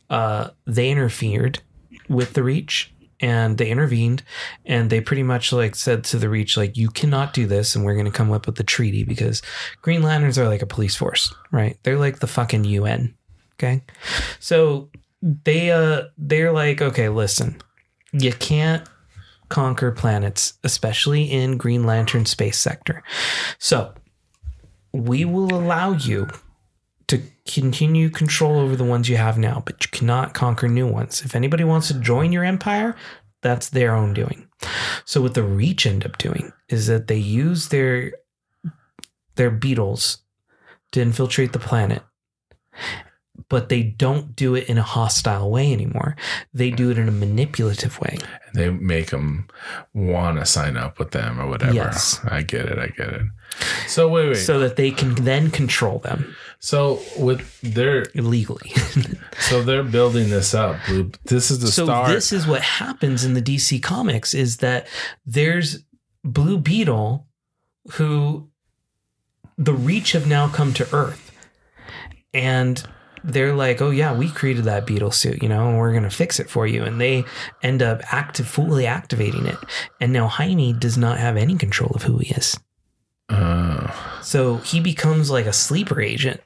uh, they interfered with the Reach and they intervened and they pretty much like said to the Reach, like, you cannot do this, and we're going to come up with a treaty because Green Lanterns are like a police force, right? They're like the fucking UN. Okay, so they uh they're like, okay, listen, you can't conquer planets, especially in Green Lantern space sector. So we will allow you to continue control over the ones you have now, but you cannot conquer new ones. If anybody wants to join your empire, that's their own doing. So what the Reach end up doing is that they use their their beetles to infiltrate the planet. But they don't do it in a hostile way anymore. They do it in a manipulative way. they make them want to sign up with them or whatever. Yes. I get it. I get it. So wait, wait. So that they can then control them with their illegally. so they're building this up. This is the so start. this is what happens in the DC comics is that there's Blue Beetle who the Reach have now come to Earth. And they're like, "Oh yeah, we created that beetle suit, you know, and we're going to fix it for you." And they end up active fully activating it. And now Jaime does not have any control of who he is. Uh, So he becomes like a sleeper agent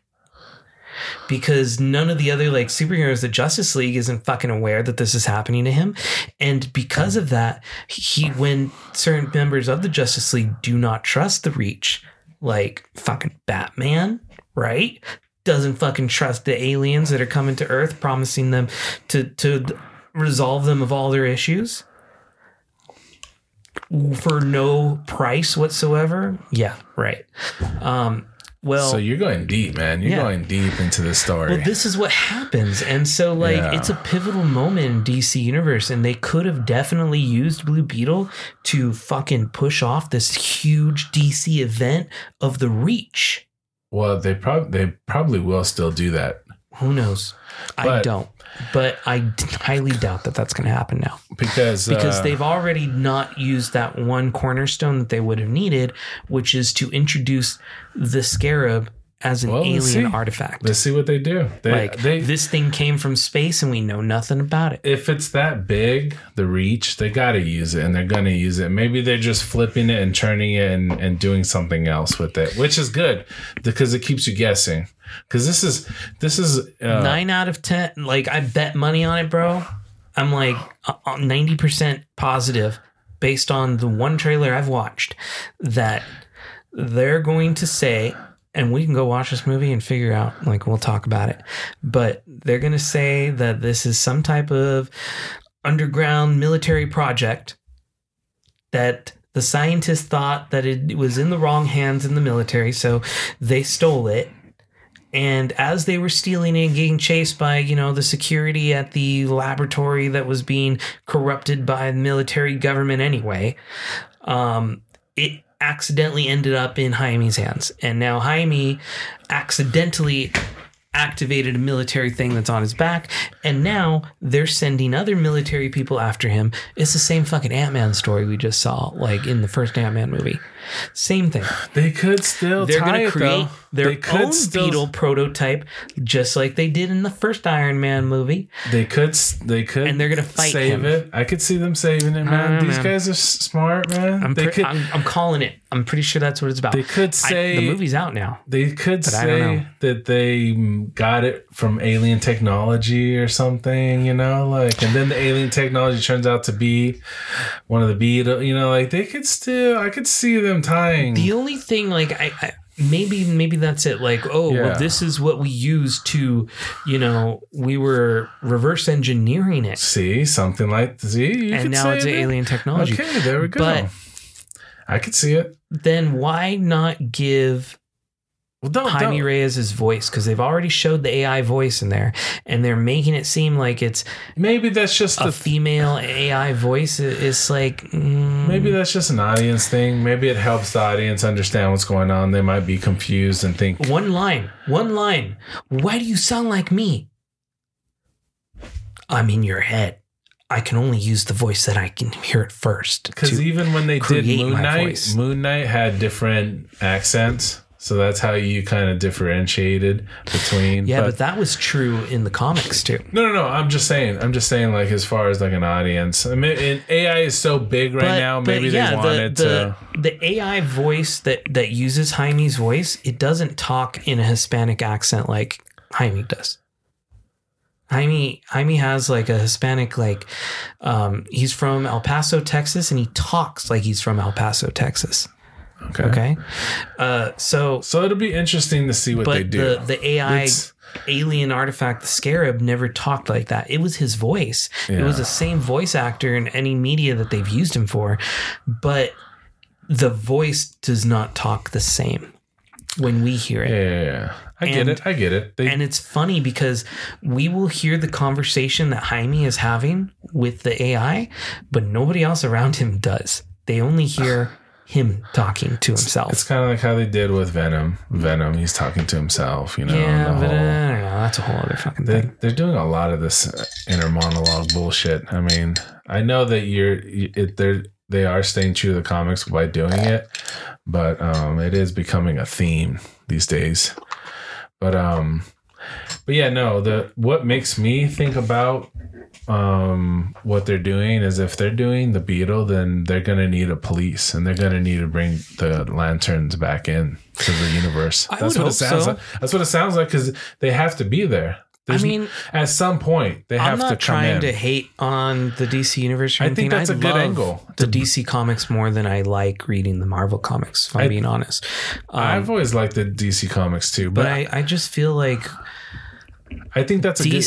because none of the other like superheroes, the Justice League isn't fucking aware that this is happening to him. And because of that, he, when certain members of the Justice League do not trust the Reach, like fucking Batman, right? Doesn't fucking trust the aliens that are coming to Earth, promising them to, to resolve them of all their issues for no price whatsoever. Yeah, right. Um, well, so you're going deep, man. You're Yeah. going deep into the story. well, this is what happens, and so like Yeah. it's a pivotal moment in DC Universe, and they could have definitely used Blue Beetle to fucking push off this huge DC event of the Reach. well, they probably they probably will still do that Who knows? I don't, but I d- highly doubt that that's going to happen now. Because because uh, they've already not used that one cornerstone that they would have needed, which is to introduce the Scarab as an Well, let's alien see. artifact. Let's see what they do. They, like they this thing came from space and we know nothing about it. if it's that big, the reach, they got to use it and they're going to use it. Maybe they're just flipping it and turning it and, and doing something else with it, which is good because it keeps you guessing. Because this is, this is, uh, Nine out of ten. Like I bet money on it, bro. I'm like uh, ninety percent positive, based on the one trailer I've watched, that they're going to say, and we can go watch this movie and figure out. Like we'll talk about it, but they're going to say that this is some type of underground military project that the scientists thought that it was in the wrong hands in the military, so they stole it and as they were stealing it and getting chased by you know the security at the laboratory that was being corrupted by the military government anyway um, it accidentally ended up in Jaime's hands. And now Jaime accidentally activated a military thing that's on his back. And now they're sending other military people after him. It's the same fucking ant-man story we just saw like in the first ant-man movie same thing they could still they're going to create their they could own still, beetle prototype, just like they did in the first Iron Man movie. They could, they could, And they're gonna fight save him. it. I could see them saving it, man. These man. guys are smart, man. I'm, they pre- could, I'm, I'm calling it. I'm pretty sure that's what it's about. they could I- say the movie's out now. They could I say that they got it from alien technology or something, you know, like, and then the alien technology turns out to be one of the beetle, you know, like they could still, I could see them tying. The only thing, like, I, I maybe maybe that's it like oh Yeah. well this is what we use to you know we were reverse engineering it See, something like see, you and now it's that. alien technology Okay, there we go. But- I could see it. then why not give Well, don't, Jaime don't. Reyes' voice because they've already showed the AI voice in there, and they're making it seem like it's Maybe that's just a the. female AI voice. It's like mm, Maybe that's just an audience thing. Maybe it helps the audience understand what's going on. They might be confused and think, one line, one line. Why do you sound like me? I'm in your head. I can only use the voice that I can hear it first. because even when they did Moon Knight. Moon Knight had different accents. So that's how you kind of differentiated between. yeah, but, that was true in the comics too. No, no, no. I'm just saying. I'm just saying, like as far as like an audience. I mean, AI is so big right now. Maybe they wanted the, to. the, the AI voice that that uses Jaime's voice, it doesn't talk in a Hispanic accent like Jaime does. Jaime Jaime has like a Hispanic like um he's from El Paso, Texas, and he talks like he's from El Paso, Texas. Okay. Okay. Uh so So it'll be interesting to see what they do. the the AI It's- alien artifact, the scarab, never talked like that. It was his voice. It was the same voice actor in any media that they've used him for, but the voice does not talk the same when we hear it. yeah, yeah, yeah. I get it. I get it. They, And it's funny because we will hear the conversation that Jaime is having with the AI, but nobody else around him does. They only hear him talking to himself. it's kind of like how they did with Venom. Venom, he's talking to himself. You know. yeah, but uh, whole- I don't know. That's a whole other fucking They, thing. they're doing a lot of this inner monologue bullshit. I mean, I know that you're, it, they're, they are staying true to the comics by doing it, but um, it is becoming a theme these days. But um, but yeah, no. The what makes me think about um what they're doing is if they're doing the beetle then they're gonna need a police and they're gonna need to bring the lanterns back in to the universe I that's would what it sounds so. like that's what it sounds like because they have to be there There's- I mean, at some point they have to try. I'm not to come trying in. to hate on the DC universe. I think that's a good angle. The DC comics more than I like reading the Marvel comics. If I'm I- being honest, um, I've always liked the DC comics too, but, but I, I just feel like I, think that's a good.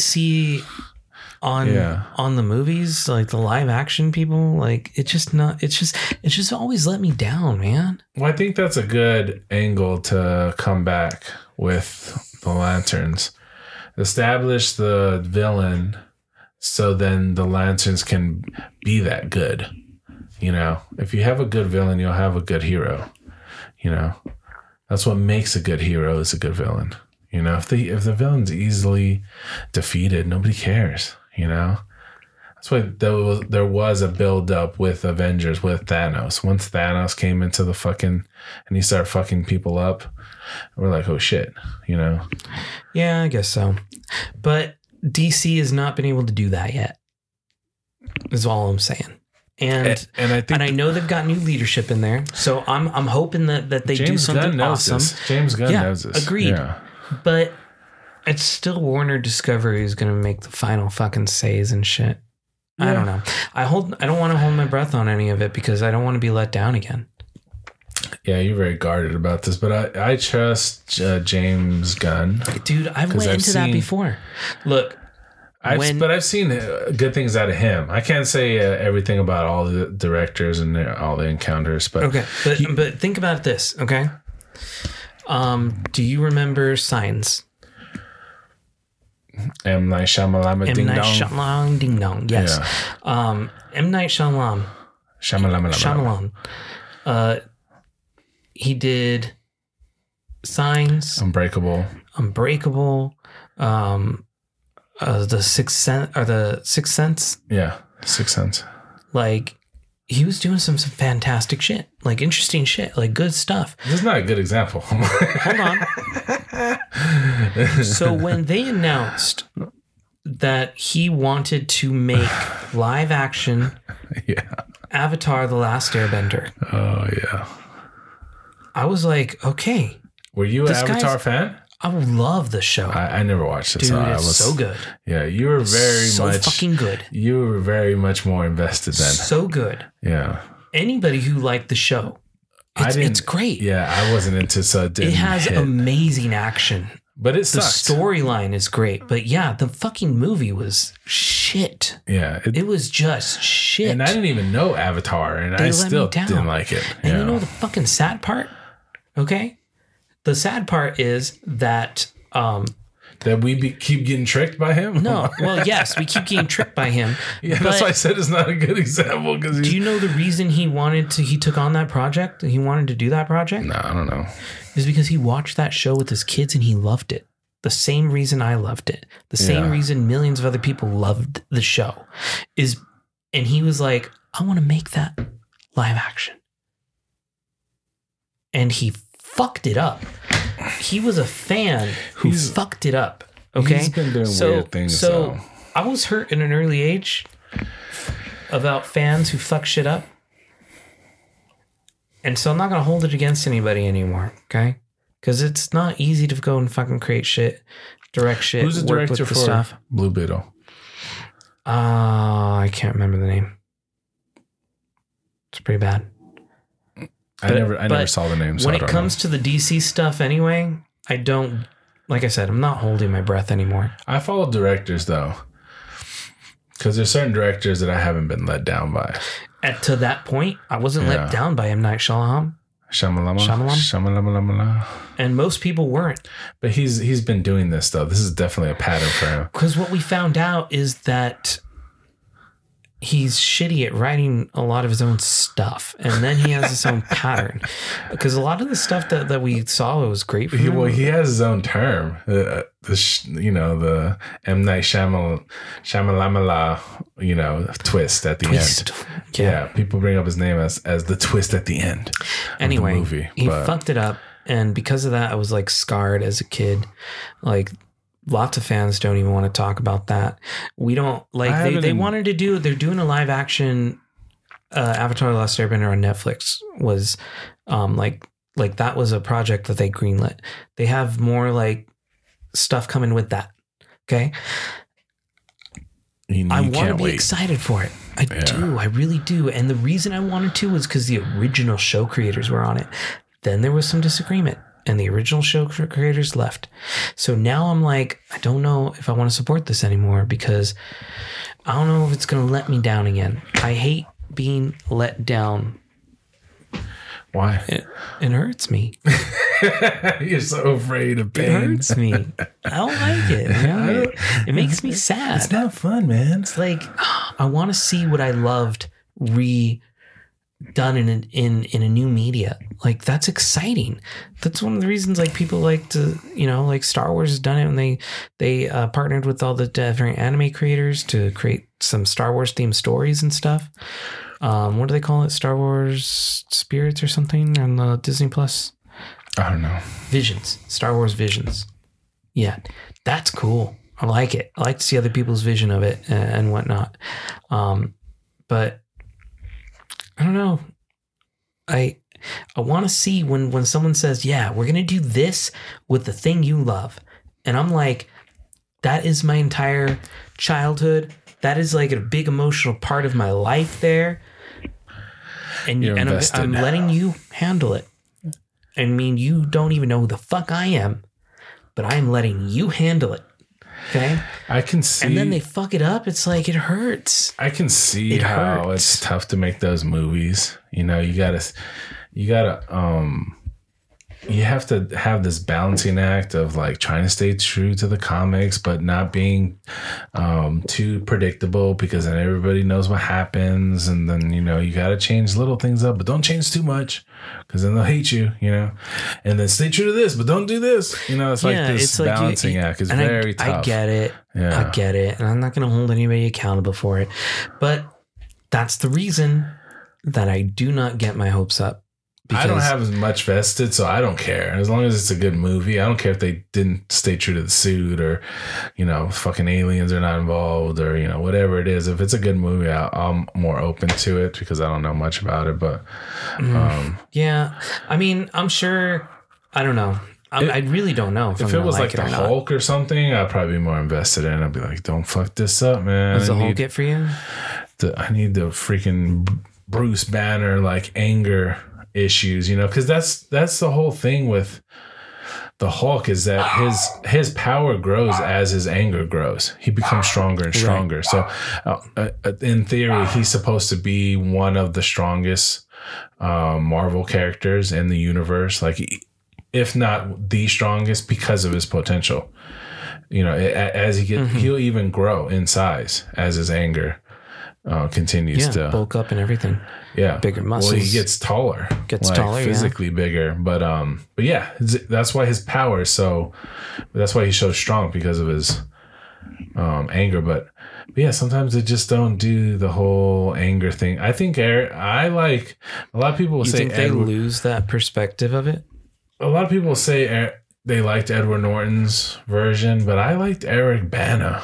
On Yeah. on the movies, like the live action people, like it's just not. It's just it's just always let me down, man. Well, I think that's a good angle to come back with the lanterns. Establish the villain, so then the lanterns can be that good. You know, if you have a good villain, you'll have a good hero. You know, that's what makes a good hero is a good villain. You know, if the if the villain's easily defeated, nobody cares. You know, that's why there was there was a build up with Avengers with Thanos. Once Thanos came into the fucking and he started fucking people up, we're like, oh shit, you know. Yeah, I guess so. But DC has not been able to do that yet. Is all I'm saying. And And, and I think and I know they've got new leadership in there, so I'm I'm hoping that that they do something Gunn knows awesome. this. James Gunn Yeah, knows this. agreed. Yeah. But it's still Warner Discovery who's going to make the final fucking says and shit. I don't know. I hold. I don't want to hold my breath on any of it because I don't want to be let down again. Yeah, you're very guarded about this, but I I trust uh, James Gunn. Dude, I've went I've into that before. Look, I've, When- but I've seen uh, good things out of him. I can't say uh, everything about all the directors and their, all the encounters, but okay, but but think about this, okay? Um, do you remember Signs? M Night Shyamalan, M ding Night dong, Shyamalan, Ding Dong. Yes. Yeah. Um, M Night Shyamalan. Shyamalan, Shyamalan. Uh, he did Signs, Unbreakable. Unbreakable, um, uh, the Sixth Sense, or the Sixth Sense. Yeah, Sixth Sense. Like he was doing some some fantastic shit, like interesting shit, like good stuff. This is not a good example. Hold on. so when they announced that he wanted to make live action yeah. Avatar: The Last Airbender, Oh yeah. I was like, okay, Were you an Avatar fan? I love the show. I, I never watched it, Dude, so I it's was so good. Yeah, you were very so much. fucking good. you were very much more invested then. So good. Yeah. Anybody who liked the show, It's, didn't- it's great. Yeah, I wasn't into so it, It has hit. amazing action. but it's The storyline is great, but yeah, the fucking movie was shit. yeah, it, It was just shit. and I didn't even know Avatar, and They I still didn't like it. And you know the fucking sad part? Okay? The sad part is that um that we be, keep getting tricked by him. no, well yes, we keep getting tricked by him. yeah, that's why I said it's not a good example because do you know the reason he wanted to he took on that project? He wanted to do that project No, I don't know. is because he watched that show with his kids and he loved it. The same reason I loved it. The same Yeah. reason millions of other people loved the show is and he was like, I want to make that live action. And he fucked it up. He was a fan who He's- fucked it up. Okay. He's been doing so, weird things. So So I was hurt in an early age about fans who fuck shit up. And so I'm not going to hold it against anybody anymore. Okay. Because it's not easy to go and fucking create shit, direct shit, who's the work director with the for stuff. Blue Beetle? Uh, I can't remember the name. It's pretty bad. I never, I never saw the name. So when it comes to the DC stuff, anyway, I don't. Like I said, I'm not holding my breath anymore. I follow directors though, because there's certain directors that I haven't been let down by. And to that point, I wasn't Yeah. let down by M Night Shyamalan, Shyamalan? Shyamalamala. and most people weren't. But he's he's been doing this though. This is definitely a pattern for him. Because what we found out is that he's shitty at writing a lot of his own stuff, and then he has his own pattern. Because a lot of the stuff that, that we saw was great for He, him. well, he has his own term. Uh, the you know the M Night Shyamalan Shyamalamala you know twist at the Twist. end. Yeah. Yeah, people bring up his name as as the twist at the end. Anyway, movie, he but- fucked it up, and because of that, I was like scarred as a kid. Like lots of fans don't even want to talk about that. We don't like they, they even- wanted to do. They're doing a live action uh, Avatar: The Last Airbender on Netflix. Was um like like that was a project that they greenlit. They have more like stuff coming with that. Okay, You, you I want to be wait. excited for it. I Yeah. do. I really do. And the reason I wanted to was because the original show creators were on it. Then there was some disagreement, and the original show creators left. So now I'm like, I don't know if I want to support this anymore because I don't know if it's going to let me down again. I hate being let down. Why? It, it hurts me. You're so afraid of pain. It hurts me. I don't like it. you know? It, it makes me sad. It's not fun, man. It's like I want to see what I loved redone in in in a new media. Like that's exciting. That's one of the reasons like people like to you know like Star Wars has done it and they they uh, partnered with all the different anime creators to create some Star Wars themed stories and stuff. Um, what do they call it? Star Wars Spirits or something on the Disney Plus. I don't know. Visions, Star Wars Visions. Yeah, that's cool. I like it. I like to see other people's vision of it and, and whatnot. Um, but I don't know. I I want to see when when someone says, "Yeah, we're gonna do this with the thing you love," and I'm like, "That is my entire childhood. That is like a big emotional part of my life there." And, You're and I'm. I'm letting you handle it. I mean, you don't even know who the fuck I am, but I am letting you handle it. Okay. I can see. And then they fuck it up. It's like it hurts. I can see It how hurts. it's tough to make those movies. You know, you gotta, you gotta, um, you have to have this balancing act of like trying to stay true to the comics, but not being um, too predictable because then everybody knows what happens. And then, you know, you got to change little things up, but don't change too much because then they'll hate you, you know, and then stay true to this, but don't do this. You know, it's like this you- balancing you- act is and I- very I, get it. Yeah. I get it. And I'm not going to hold anybody accountable for it. But that's the reason that I do not get my hopes up. I don't have as much vested, so I don't care. As long as it's a good movie, I don't care if they didn't stay true to the suit or, you know, fucking aliens are not involved or, you know, whatever it is. If it's a good movie, I, I'm more open to it because I don't know much about it. But, Mm. um, Yeah. I mean, I'm sure. I don't know. I, It- I really don't know if, if it was like, it the or. Hulk or something, I'd probably be more invested in. it. I'd be like, don't fuck this up, man. Does the Hulk get for you? the, I need the freaking Bruce Banner like anger issues, you know, because that's that's the whole thing with the Hulk is that his his power grows as his anger grows. He becomes stronger and stronger. So, uh, uh, in theory, he's supposed to be one of the strongest um, Marvel characters in the universe. Like, if not the strongest, because of his potential. You know, as he get, Mm-hmm. he'll even grow in size as his anger uh, continues Yeah, to bulk up and everything. yeah bigger muscles. well he gets taller Gets taller, yeah. physically bigger but um but yeah that's why his power so that's why he's so strong because of his um anger but, but yeah sometimes they just don't do the whole anger thing i think Eric, i like a lot of people will You say think they Edward, lose that perspective of it? a lot of people say they liked edward norton's version but i liked eric bana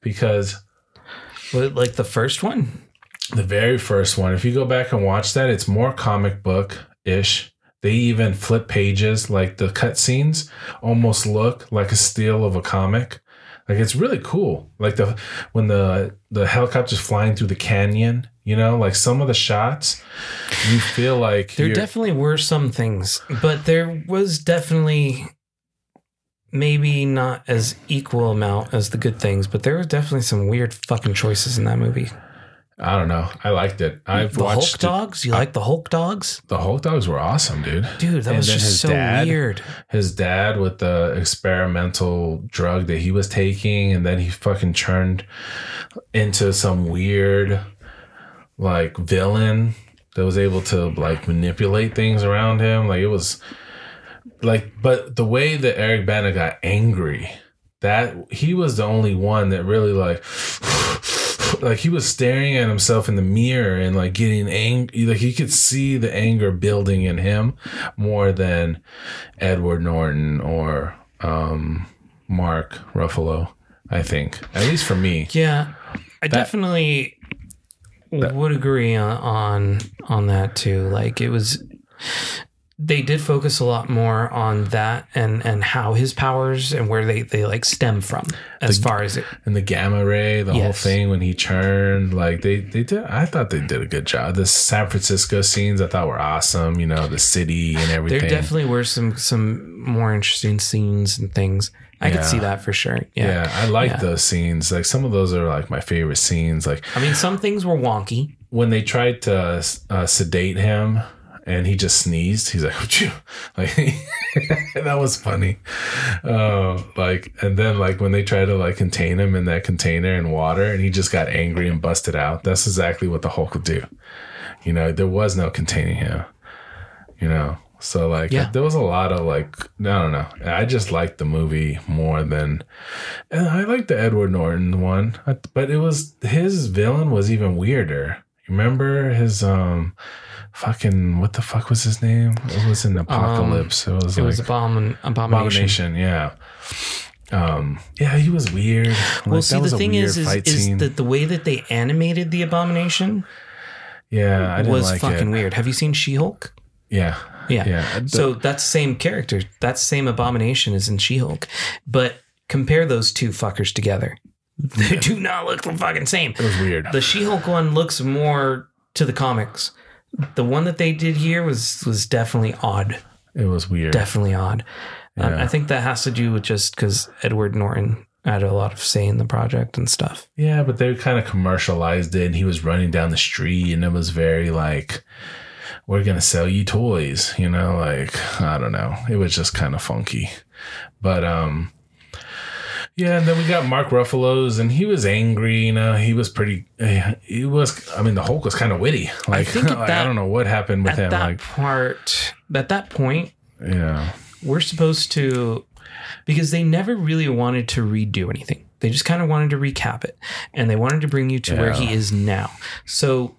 because Like the first one? the very first one. If you go back and watch that it's more comic book ish they even flip pages like the cutscenes almost look like a steal of a comic. Like it's really cool. Like the when the the helicopter's flying through the canyon you know like some of the shots you feel like There definitely were some things, but there was definitely maybe not as equal amount as the good things, but there was definitely some weird fucking choices in that movie. i don't know i liked it i've the Hulk watched it- dogs? You like the Hulk dogs? the hulk dogs were awesome dude Dude, that And was just so dad- weird. his dad with the experimental drug that he was taking and then he fucking turned into some weird like villain that was able to like manipulate things around him like it was like but the way that Eric Bana got angry that he was the only one that really like like he was staring at himself in the mirror and like getting angry like he could see the anger building in him more than Edward Norton or um Mark Ruffalo I think at least for me Yeah, I definitely would agree on, on on that too. Like it was, they did focus a lot more on that and and how his powers and where they they like stem from as far as it. and the gamma ray the whole thing when he turned like they they did I thought they did a good job the San Francisco scenes I thought were awesome you know the city and everything There definitely were some some more interesting scenes and things. I could see that for sure. Yeah. yeah, I like Yeah. those scenes like some of those are like my favorite scenes like I mean, some things were wonky. when they tried to uh, sedate him and he just sneezed. He's like Achoo. like that was funny. Uh, like and then like when they tried to like contain him in that container and water and he just got angry and busted out that's exactly what the hulk would do. You know there was no containing him you know? So like Yeah. there was a lot of like i don't know. I just liked the movie more than and i liked the edward norton one but it was his villain was even weirder remember his um fucking what the fuck was his name it was an apocalypse it was It like was abomin- abomination. abomination yeah um yeah he was weird like, Well, see, that was the thing is, is, is that the way that they animated the abomination yeah i didn't was like fucking it weird. Have you seen She Hulk? yeah Yeah. yeah So that's same character. that same abomination is in She Hulk. But compare those two fuckers together. They do not look the fucking same. it was weird The She Hulk one looks more to the comics. The one that they did here was was definitely odd. it was weird Definitely odd. Um, Yeah. I think that has to do with just because Edward Norton had a lot of say in the project and stuff. Yeah, but they kind of commercialized it and he was running down the street and it was very like we're going to sell you toys, you know, like I don't know. It was just kind of funky. But um yeah, and then we got Mark Ruffalo's and he was angry, you know, he was pretty eh, he was I mean the Hulk was kind of witty. Like, think at like, I don't know what happened with At him that like part, at that point, yeah. we're supposed to because they never really wanted to redo anything. They just kind of wanted to recap it and they wanted to bring you to where he is now. So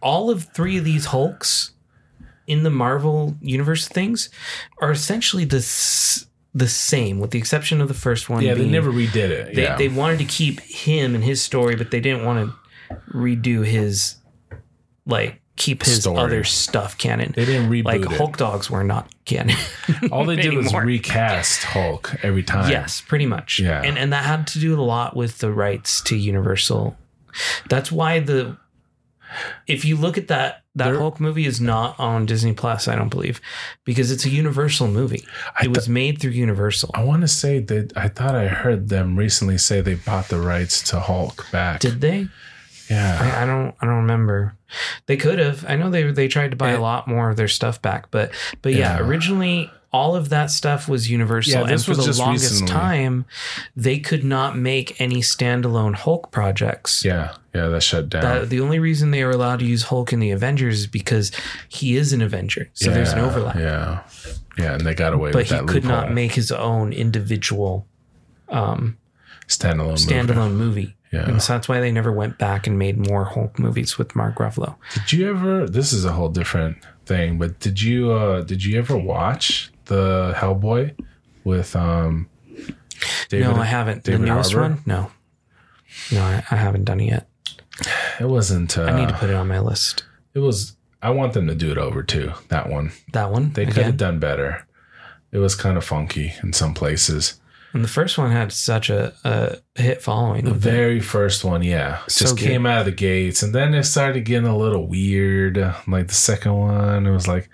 all of three of these Hulks in the Marvel universe things are essentially the s- the same with the exception of the first one Yeah, they never redid it. they, yeah. they wanted to keep him and his story but they didn't want to redo his like keep his Story. other stuff canon. They didn't reboot like it. Hulk dogs were not canon. All they did was recast Hulk every time. Yes, pretty much. Yeah. And and that had to do a lot with the rights to Universal. That's why the If you look at that, that There- Hulk movie is not on Disney Plus, I don't believe, because it's a Universal movie. I it was made through Universal. I want to say that I thought I heard them recently say they bought the rights to Hulk back. Did they? yeah. I, I don't. I don't remember. They could have. I know they they tried to buy It- a lot more of their stuff back, but but yeah, Yeah. originally all of that stuff was Universal, Yeah, and for the longest recently. time, they could not make any standalone Hulk projects. yeah. Yeah. That shut down. That, the only reason they were allowed to use Hulk in the Avengers is because he is an Avenger, so there's an overlap. Yeah. Yeah. And they got away But with that he could not make his own individual um, standalone. movie. standalone movie. Yeah. And so that's why they never went back and made more Hulk movies with Mark Ruffalo. Did you ever? This is a whole different thing, but did you? uh Did you ever watch the Hellboy with um? no, I haven't. David the newest Harbour? one? No. No, I, I haven't done it yet. It wasn't. Uh, I need to put it on my list. It was. I want them to do it over too. That one. That one? They could have done better. It was kind of funky in some places. And the first one had such a, a hit following. The with it. very first one, yeah, So just good. came out of the gates, and then it started getting a little weird. uh, Like the second one, it was like,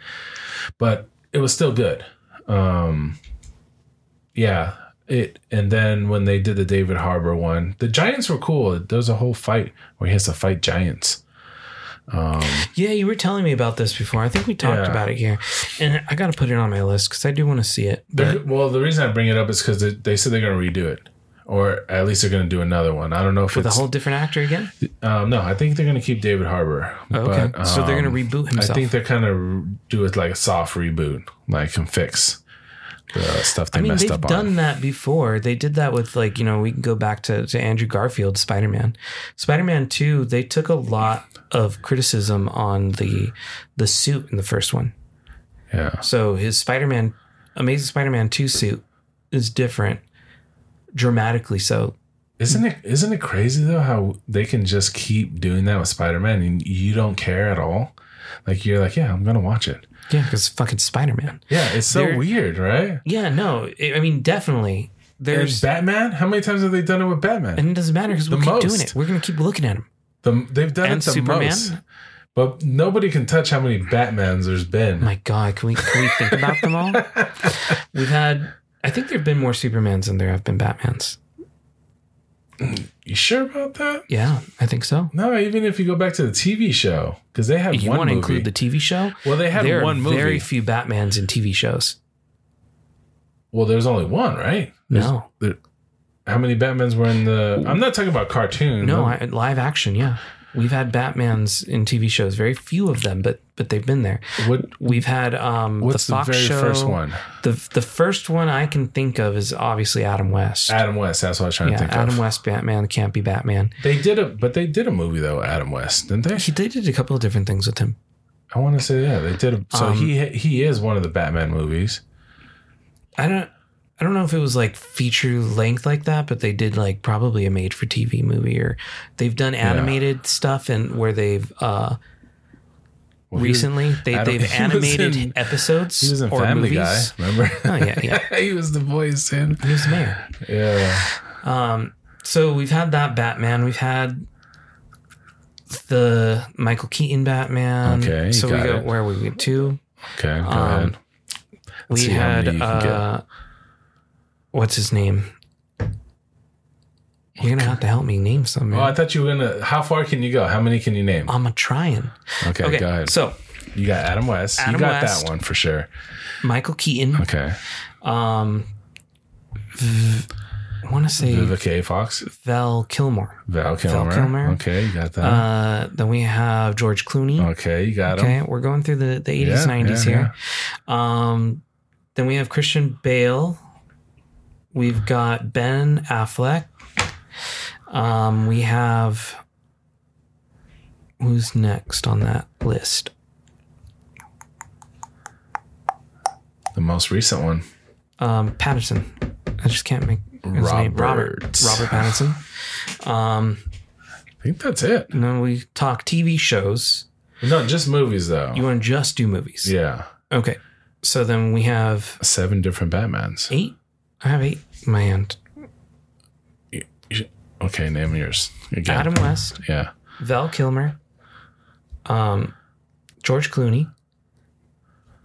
but it was still good. Um, yeah, it. And then when they did the David Harbour one, the giants were cool. There was a whole fight where he has to fight giants. Yeah, you were telling me about this before. I think we talked Yeah. about it here. And I got to put it on my list because I do want to see it. Well, the reason I bring it up is because they, they said they're going to redo it, or at least they're going to do another one. I don't know if with a whole different actor again? Um, no, I think they're going to keep David Harbour. Okay. But, so they're um, going to reboot himself. I think they're kind of do it like a soft reboot, like and fix the stuff they I mean, messed they've up done on. that before. They did that with like, you know, we can go back to, to Andrew Garfield, Spider Man. Spider Man 2, they took a lot of criticism on the the suit in the first one. Yeah, So his Spider Man, Amazing Spider Man 2 suit is different, dramatically so. isn't it? Isn't it crazy though how they can just keep doing that with Spider Man and you don't care at all? Like you're like, yeah, I'm gonna watch it. Yeah, because fucking Spider Man. Yeah, it's so They're- weird, right? Yeah, no, I I mean, definitely. There's There's, Batman. How many times have they done it with Batman? and it doesn't matter because we keep doing it. We're going to keep looking at him. the, they've done And it the Superman? most, but nobody can touch how many Batmans there's been. My God, can we can we think about them all? We've had, I think there've been more Supermans than there have been Batmans. you sure about that? Yeah, I think so. No, even if you go back to the TV show, because they had If you one want to movie. include the TV show, well, they had there one are movie. very few Batmans in TV shows. well, there's only one, right? There's- No, there- how many Batmans were in the? I'm not talking about cartoon. no, I, live action. Yeah, we've had Batmans in TV shows. Very few of them, but but they've been there. what? We've had um What's the the, Fox very show. first one? The the first one I can think of is obviously Adam West. Adam West. That's what I was trying yeah, to think Adam of. Adam West Batman can't be Batman. They did a, but they did a movie though. Adam West, didn't they? He they did a couple of different things with him. I want to say yeah, they did. A, so Um, he he is one of the Batman movies. I don't I don't know if it was like feature length like that, but they did like probably a made for TV movie or they've done animated stuff and where they've uh Well, he was- recently they, they've animated in- episodes He was in or Family movies. Guy. Remember? Oh yeah, yeah. he was the voice in. He was the mayor. Yeah. Um so we've had that Batman, we've had the Michael Keaton Batman. Okay, so we got go it. where we get to. Okay. Go Um, ahead. we see how had many you can get. uh what's his name? You're gonna have to help me name some. Oh, I thought you were gonna. How far can you go? How many can you name? I'm a trying. Okay, Okay, go ahead. so You got Adam West. Adam you got West. that one for sure. Michael Keaton. Okay. Um, v- I want to say Vivica A. Fox. Val Kilmore. Val Kilmer. Val Kilmer. Okay, you got that. Uh, then we have George Clooney. okay, you got him. Okay, we're going through the, the 80s, Yeah, 90s yeah, here. Um, then we have Christian Bale. We've got Ben Affleck. Um, we have who's next on that list? The most recent one. Um, Patterson. I just can't make his name. Robert. Robert Pattinson. Um, I think that's it. and then we talk TV shows. No, just movies though. You want to just do movies? yeah, Okay. So then we have seven different Batmans. eight. I have eight in my hand. You should- okay, name yours again. Adam West, Yeah. Val Kilmer, um, George Clooney,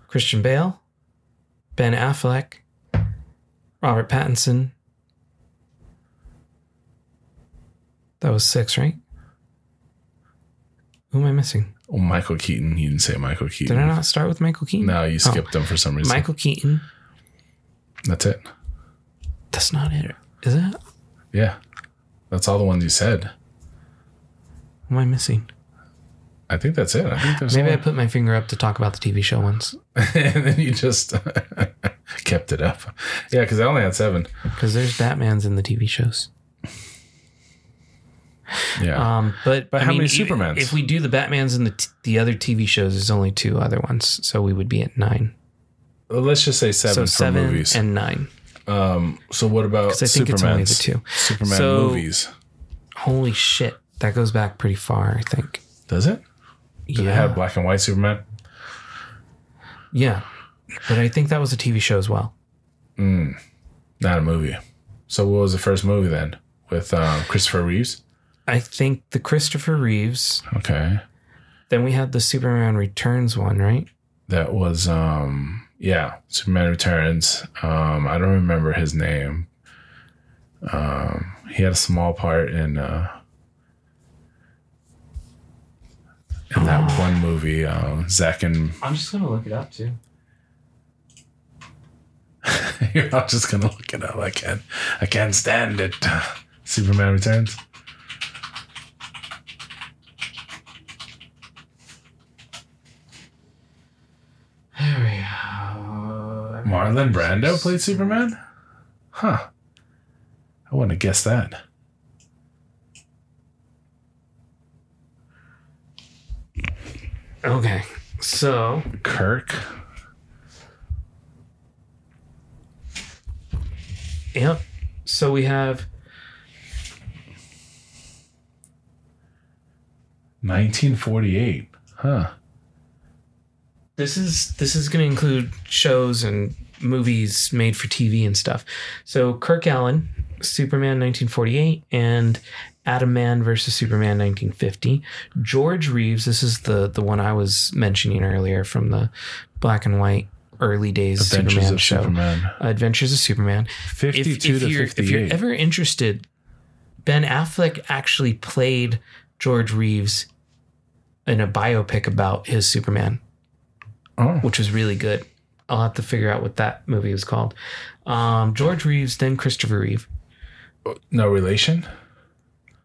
Christian Bale, Ben Affleck, Robert Pattinson. That was six, right? Who am I missing? Oh, Michael Keaton. You didn't say Michael Keaton. Did I not start with Michael Keaton? No, you skipped them for some reason. Michael Keaton. That's it. That's not it. Is it? Yeah. That's all the ones you said. What am I missing? I think that's it. I think there's Maybe I put my finger up to talk about the TV show ones and then you just kept it up. Yeah, because I only had seven. because there's Batman's in the TV shows. Yeah. Um, but But I how mean, many Supermans? If we do the Batman's and the t- the other TV shows, there's only two other ones, so we would be at nine. Well, Let's just say seven so for seven movies. and nine. Um, so what about Because I think it's only the two. Superman So- movies. Holy shit, that goes back pretty far. I think. Does it? Did yeah, it have black and white Superman? yeah, but I think that was a TV show as well. Not a movie. So what was the first movie then? With um, Christopher Reeves? I think the Christopher Reeves. Okay. Then we had the Superman Returns one, right? That was um yeah, Superman Returns. Um I don't remember his name. Um he had a small part in uh in that one movie, um Zack and I'm just gonna look it up too. You're not just gonna look it up. I can't I can't stand it. Superman Returns. There we Marlon Brando played Superman? Huh. I wouldn't have guessed that. Okay, so Kirk. Yep. So we have 1948. Huh. This is this is going to include shows and movies made for TV and stuff. So Kirk Alyn, Superman 1948 and Atom Man versus Superman 1950. George Reeves, this is the the one I was mentioning earlier from the black and white early days Adventures Superman of show. Superman. Adventures of Superman. 52 if, to you're, 58. If you're ever interested, Ben Affleck actually played George Reeves in a biopic about his Superman, oh, which was really good. I'll have to figure out what that movie was called. Um, George Reeves, then Christopher Reeve. no relation?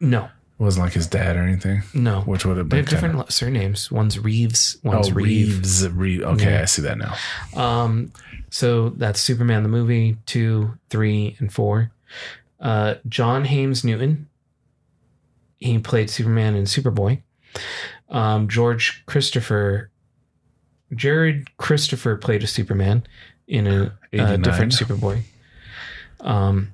No, it Wasn't like his dad or anything? no. Which would have They been have different kinda- surnames. One's Reeves, one's Oh, Reeve. Reeves. Reeves. Okay, Yeah. I see that now. Um, so that's Superman the movie, two, three, and four. Uh, John Haymes Newton. He played Superman in Superboy. Um, George Christopher, Gerard Christopher played a Superman in a, a different Superboy. Um,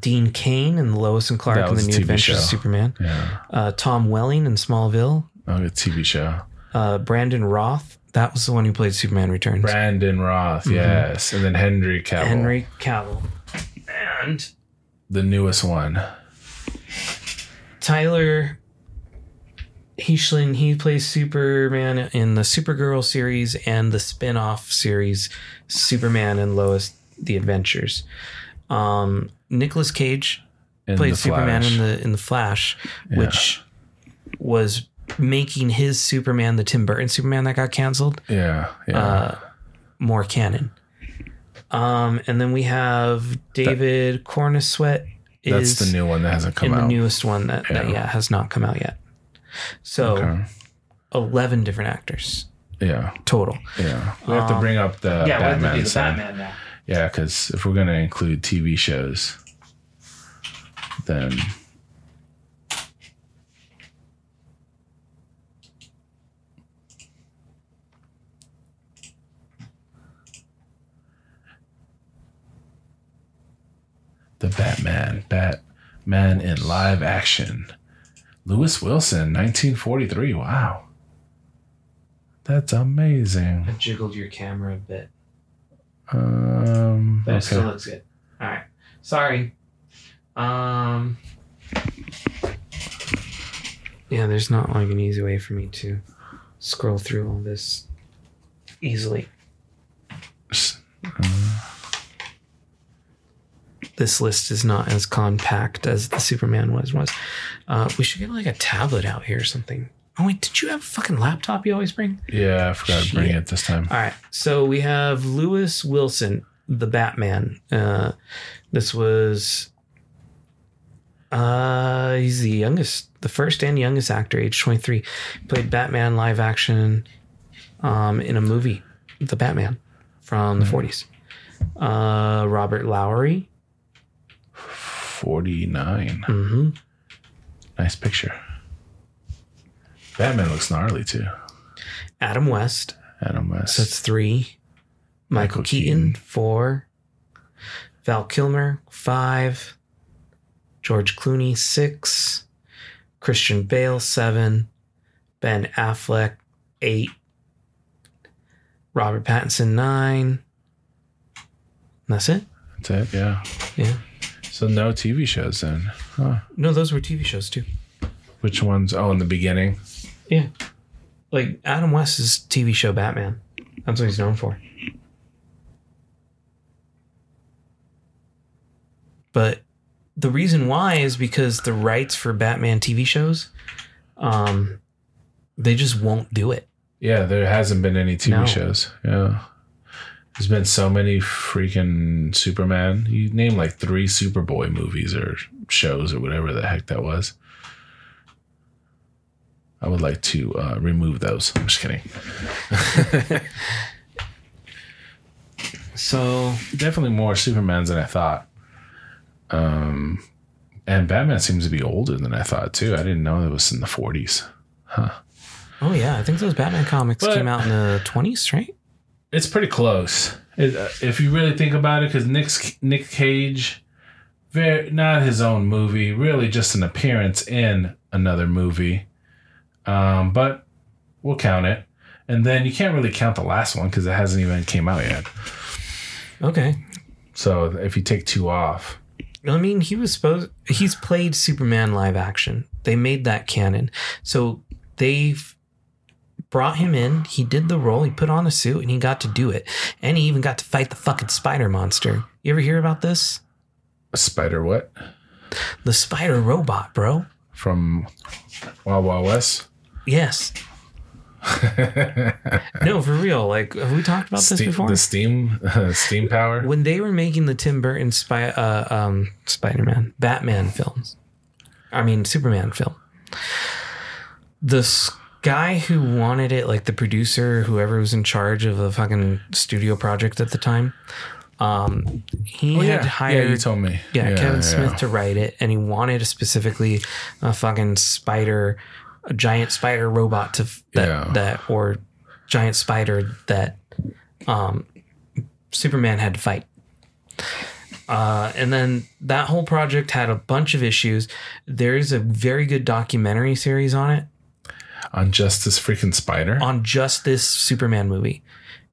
Dean Cain in Lois and Clark That in the was a New TV Adventures of show. Superman. Yeah. Uh, Tom Welling in Smallville. Oh, a TV show. Uh, Brandon Routh. That was the one who played Superman Returns. Brandon Routh, yes. And then Henry Cavill. Mm-hmm. Henry Cavill. And The newest one. Tyler Hoechlin, he plays Superman in the Supergirl series and the spin-off series Superman and Lois the Adventures. Um Nicolas Cage In played Superman Flash. in the in the Flash, which was making his Superman, the Tim Burton Superman that got canceled, Yeah. Yeah. uh, more canon. Um, and then we have David Corenswet is That's the new one that hasn't come in the newest one that, that Yeah. yeah has not come out yet. So Okay. eleven different actors Yeah. total. Yeah. We have to bring up the Batman. son. now. Yeah, because if we're going to include TV shows, then the Batman, Batman in live action, Lewis Wilson, 1943. Wow, that's amazing. I jiggled your camera a bit, Um, but it still looks good. All right, sorry. Um, Yeah, there's not like an easy way for me to scroll through all this easily. This list is not as compact as the Superman was. Was uh, we should get like a tablet out here or something? Oh wait, did you have a fucking laptop you always bring? Yeah, I forgot to bring it this time. All right, so we have Lewis Wilson, the Batman. Uh, this was uh, he's the youngest, the first and youngest actor, age twenty three. Played Batman live action um, in a movie, The Batman, from the 40s. Uh, Robert Lowery. 49. hmm Nice picture. Batman looks gnarly too. Adam West. Adam West. So that's three. Michael, Michael Keaton, Keaton. four. Val Kilmer, five. George Clooney, six. Christian Bale, seven. Ben Affleck, eight. Robert Pattinson, nine. And that's it. That's it, yeah. Yeah. So no TV shows then. Huh. No, those were TV shows too. Which ones? Oh, in the beginning. Yeah. Like Adam West's TV show Batman. That's what he's known for. But the reason why is because the rights for Batman TV shows, um, they just won't do it. Yeah, there hasn't been any TV No. shows. Yeah. There's been so many freaking Superman. You name like three Superboy movies or shows or whatever the heck that was. I would like to uh, remove those. I'm just kidding. So Definitely more Supermans than I thought. Um, and Batman seems to be older than I thought too. I didn't know it was in the 40s. Huh. Oh yeah, I think those Batman comics But- came out in the twenties, right? It's pretty close It- uh, if you really think about it. Because Nick Nick Cage, very not his own movie, really just an appearance in another movie. Um, but we'll count it. And then you can't really count the last one because it hasn't even came out yet. Okay. So if you take two off, I mean, he was supposed. He's played Superman live action. They made that canon, so they've brought him in. He did the role. He put on a suit and he got to do it. And he even got to fight the fucking spider monster. You ever hear about this? A spider what The spider robot, bro. from Wild Wild West. Yes. no, for real. Like, have we talked about this before? the steam steam power. when they were making the Tim Burton spy, uh, um, Spider-Man, Batman films, I mean Superman film, the guy who wanted it, like the producer, whoever was in charge of the fucking studio project at the time, um, he Oh, had yeah, yeah, you told me. yeah, Kevin yeah. Smith to write it, and he wanted specifically a fucking spider, a giant spider robot to that that or giant spider that um, Superman had to fight. Uh, and then that whole project had a bunch of issues. There's a very good documentary series on it on just this freaking Spider. on just this Superman movie,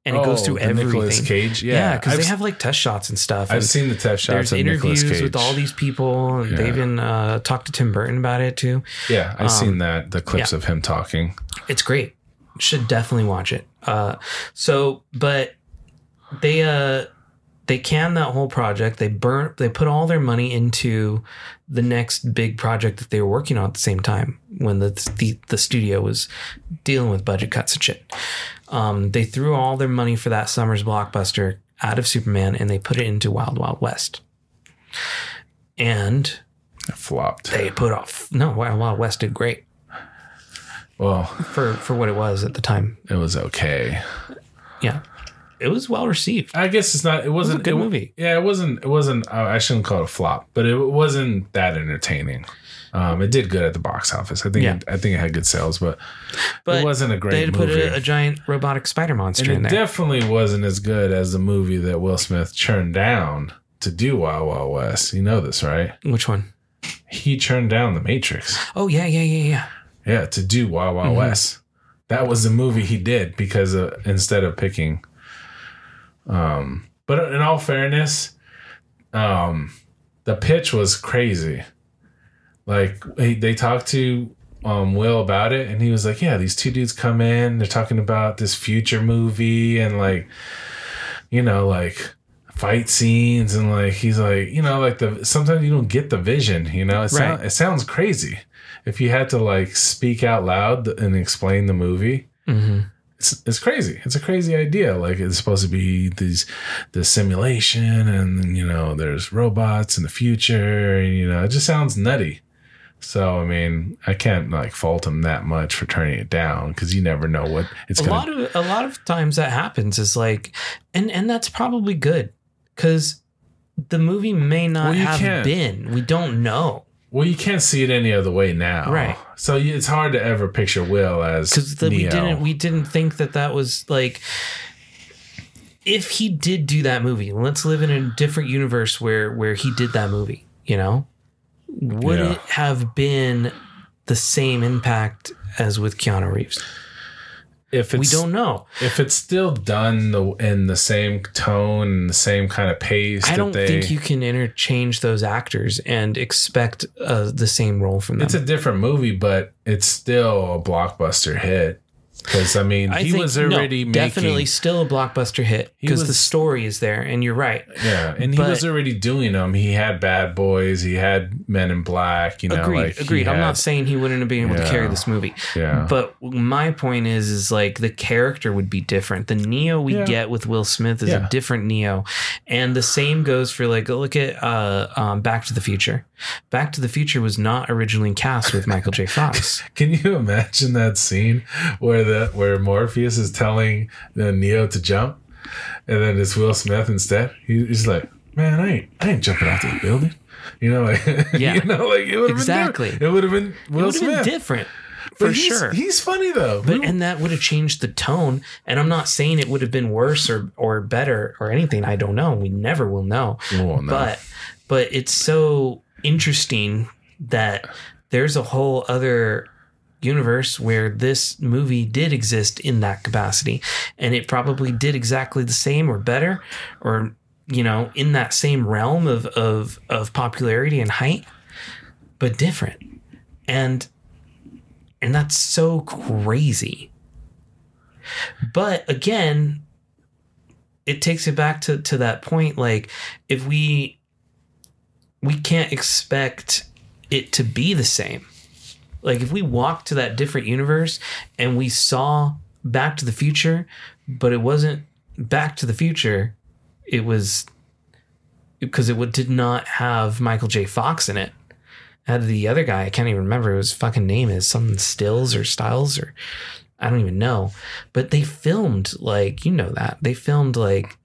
and it goes Oh, through the everything. Nicolas Cage. Yeah, Yeah, because I've they have like test shots and stuff. I've and- seen the test shots there's of interviews Cage. with all these people. and They even uh, talked to Tim Burton about it too. Yeah, I've seen that the clips Um, yeah. of him talking. It's great. Should definitely watch it. Uh, so, but they uh they canned that whole project. They burnt. They put all their money into the next big project that they were working on at the same time when the the, the studio was dealing with budget cuts and shit. Um, they threw all their money for that summer's blockbuster out of Superman and they put it into Wild Wild West. And It flopped. they put off no Wild Wild West did great Well, for for what it was at the time. it was okay. Yeah, it was well received. I guess it's not. It wasn't a good it- movie. Yeah, it wasn't. It wasn't. I I shouldn't call it a flop, but it wasn't that entertaining. Um, it did good at the box office. I think. Yeah. It, I think it had good sales, but, But it wasn't a they great had to put movie. a, a giant robotic spider monster in it there. definitely wasn't as good as the movie that Will Smith churned down to do Wild Wild West. You know this, right? Which one? He churned down The Matrix. Oh yeah, yeah, yeah, yeah. Yeah, to do Wild Mm-hmm. West. That was the movie he did because uh, instead of picking. Um, but in all fairness, um, the pitch was crazy. Like he, they talked to um, Will about it, and he was like, "Yeah, these two dudes come in. They're talking about this future movie, and like, you know, like." fight scenes and like he's like you know like the sometimes you don't get the vision you know it, Right. it sounds crazy if you had to like speak out loud and explain the movie Mhm. It's, it's crazy. It's a crazy idea. Like it's supposed to be these the simulation and you know there's robots in the future. And you know it just sounds nutty. So i mean i can't like fault him that much for turning it down because you never know what it's a gonna lot of a lot of times that happens is like and and that's probably good because the movie may not Well, have can't. been. We don't know well you can't see it any other way now Right. so it's hard to ever picture will as because we didn't we didn't think that that was like if he did do that movie let's live in a different universe where where he did that movie you know would Yeah. it have been the same impact as with Keanu Reeves if we don't know if it's still done the, in the same tone and the same kind of pace I don't they, think you can interchange those actors and expect uh, the same role from them It's a different movie, but it's still a blockbuster hit. Because I mean, I he think, was no, already making, definitely still a blockbuster hit because the story is there, and you're right. yeah, and he but- was already doing them. He had Bad Boys, he had Men in Black. You know, agreed, like he agreed. I'm had- not saying he wouldn't have been able to carry this movie, Yeah, but my point is, is like the character would be different. The Neo we Yeah. get with Will Smith is Yeah. a different Neo, and the same goes for like look at uh, um, Back to the Future. Back to the Future was not originally cast with Michael J. Fox. Can you imagine that scene where the where Morpheus is telling uh, Neo to jump, and then it's Will Smith instead? He's like, "Man, I ain't I ain't jumping off this building." You know, like Yeah. you know, like it would have Exactly. been it would have been Will have been Smith different. But For he's- sure. He's funny though. But We- and that would have changed the tone. And I'm not saying it would have been worse or or better or anything. I don't know. We never will know. Know. But but it's so interesting that there's a whole other universe where this movie did exist in that capacity. And it probably did exactly the same or better or you know in that same realm of of of popularity and height but different. And and that's so crazy. But again it takes it back to to that point like if we we can't expect it to be the same like if we walked to that different universe and we saw back to the future but it wasn't back to the future it was because it did not have michael j. Fox in it. It had the other guy i can't even remember his fucking name is something stills or styles or i don't even know. But they filmed like you know that. They filmed like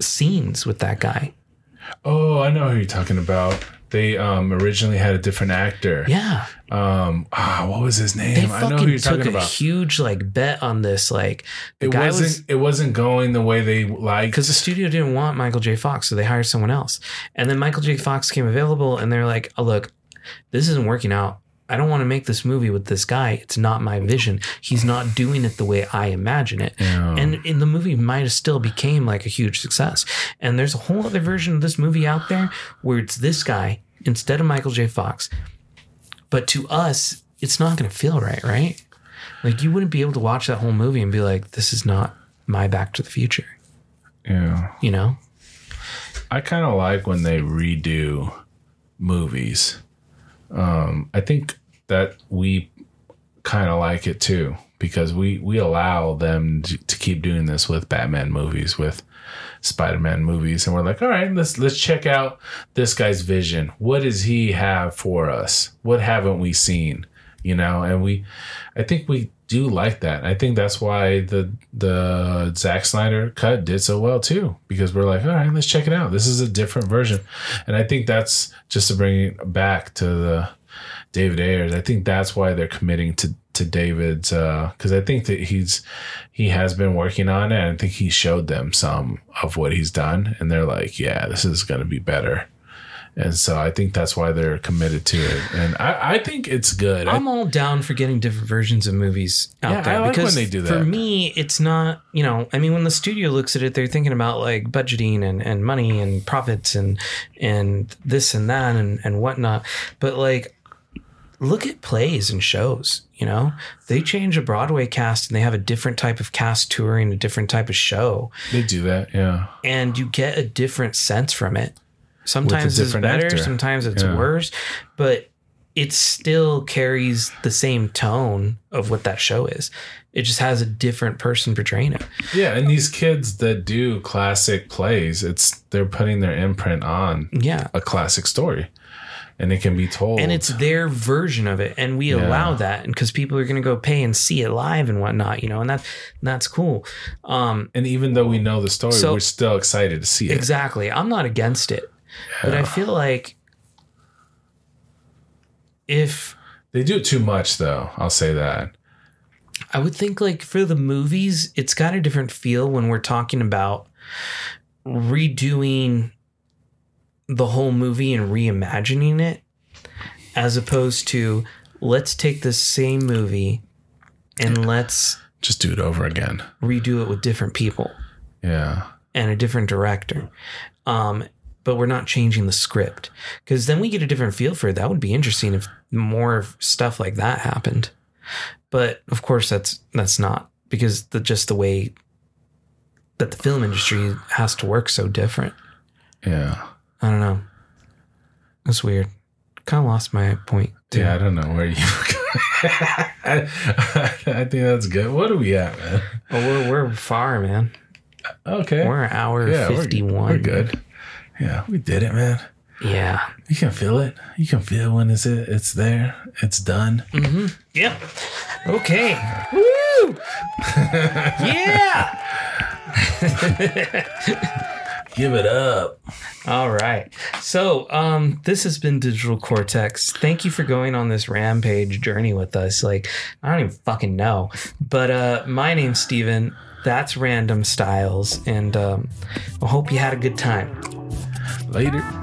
scenes with that guy. Oh, I know who you're talking about. They um originally had a different actor. yeah Um, ah, what was his they name? I know who you're took talking a about. huge like bet on this like the It guy wasn't. was it wasn't going the way they liked. because the studio didn't want Michael J. Fox, so they hired someone else. And then Michael J. Fox came available, and they're like, oh, "Look, this isn't working out. I don't want to make this movie with this guy. It's not my vision. He's not doing it the way I imagine it." Yeah. And in the movie might have still became like a huge success. And there's a whole other version of this movie out there where it's this guy instead of Michael J. Fox. But to us, it's not going to feel right, right? Like you wouldn't be able to watch that whole movie and be like, "This is not my Back to the Future." yeah. You know? I kind of like when they redo movies. Um, I think that we kind of like it too because we we allow them to, to keep doing this with Batman movies, with Spider-Man movies, and we're like, all right, let's let's check out this guy's vision. What does he have for us? What haven't we seen? You know, and we, I think we do like that. I think that's why the the Zack Snyder cut did so well too, because we're like, all right, let's check it out. This is a different version, and I think that's just to bring it back to the David Ayers. I think that's why they're committing to to David's uh, because I think that he's he has been working on it. And I think he showed them some of what he's done, and they're like, yeah, this is going to be better. And so I think that's why they're committed to it, and I, I think it's good. I- I'm all down for getting different versions of movies out Yeah, there I like because when they do for me, it's not. You know, I mean, when the studio looks at it, they're thinking about like budgeting and, and money and profits and and this and that and and whatnot. But like, look at plays and shows. You know, they change a Broadway cast and they have a different type of cast touring a different type of show, They do that, yeah. and you get a different sense from it. Sometimes it's better, actor. sometimes it's Yeah. worse, but it still carries the same tone of what that show is. It just has a different person portraying it. Yeah, and these kids that do classic plays, it's they're putting their imprint on Yeah. a classic story. And it can be told. and it's their version of it. And we allow that because people are going to go pay and see it live and whatnot you know and that that's cool. Um and even though we know the story, So- we're still excited to see it. exactly. I'm not against it. But i feel like if They do it too much though, I'll say that. i would think like for the movies it's got a different feel when we're talking about redoing the whole movie and reimagining it as opposed to let's take the same movie and let's Just do it over again. redo it with different people Yeah. and a different director. Um, but we're not changing the script because then we get a different feel for it. That would be interesting if more stuff like that happened. But of course, that's that's not because the just the way that the film industry has to work so different. Yeah. I don't know. That's weird. Kind of lost my point. too. Yeah, I don't know where you. I, I think that's good. What are we at, man? Oh, we're we're far, man. Okay. We're an hour yeah, we're- fifty one. We're, good. Yeah, we did it, man. Yeah. You can feel it. You can feel when it's it. It's there. It's done. Mm-hmm. Yeah. Okay. Woo! yeah. Give it up. All right. So, um, this has been Digital Cortex. Thank you for going on this rampage journey with us. Like, I don't even fucking know. But uh, my name's Steven. That's RandomStylez. And um, I hope you had a good time. Later.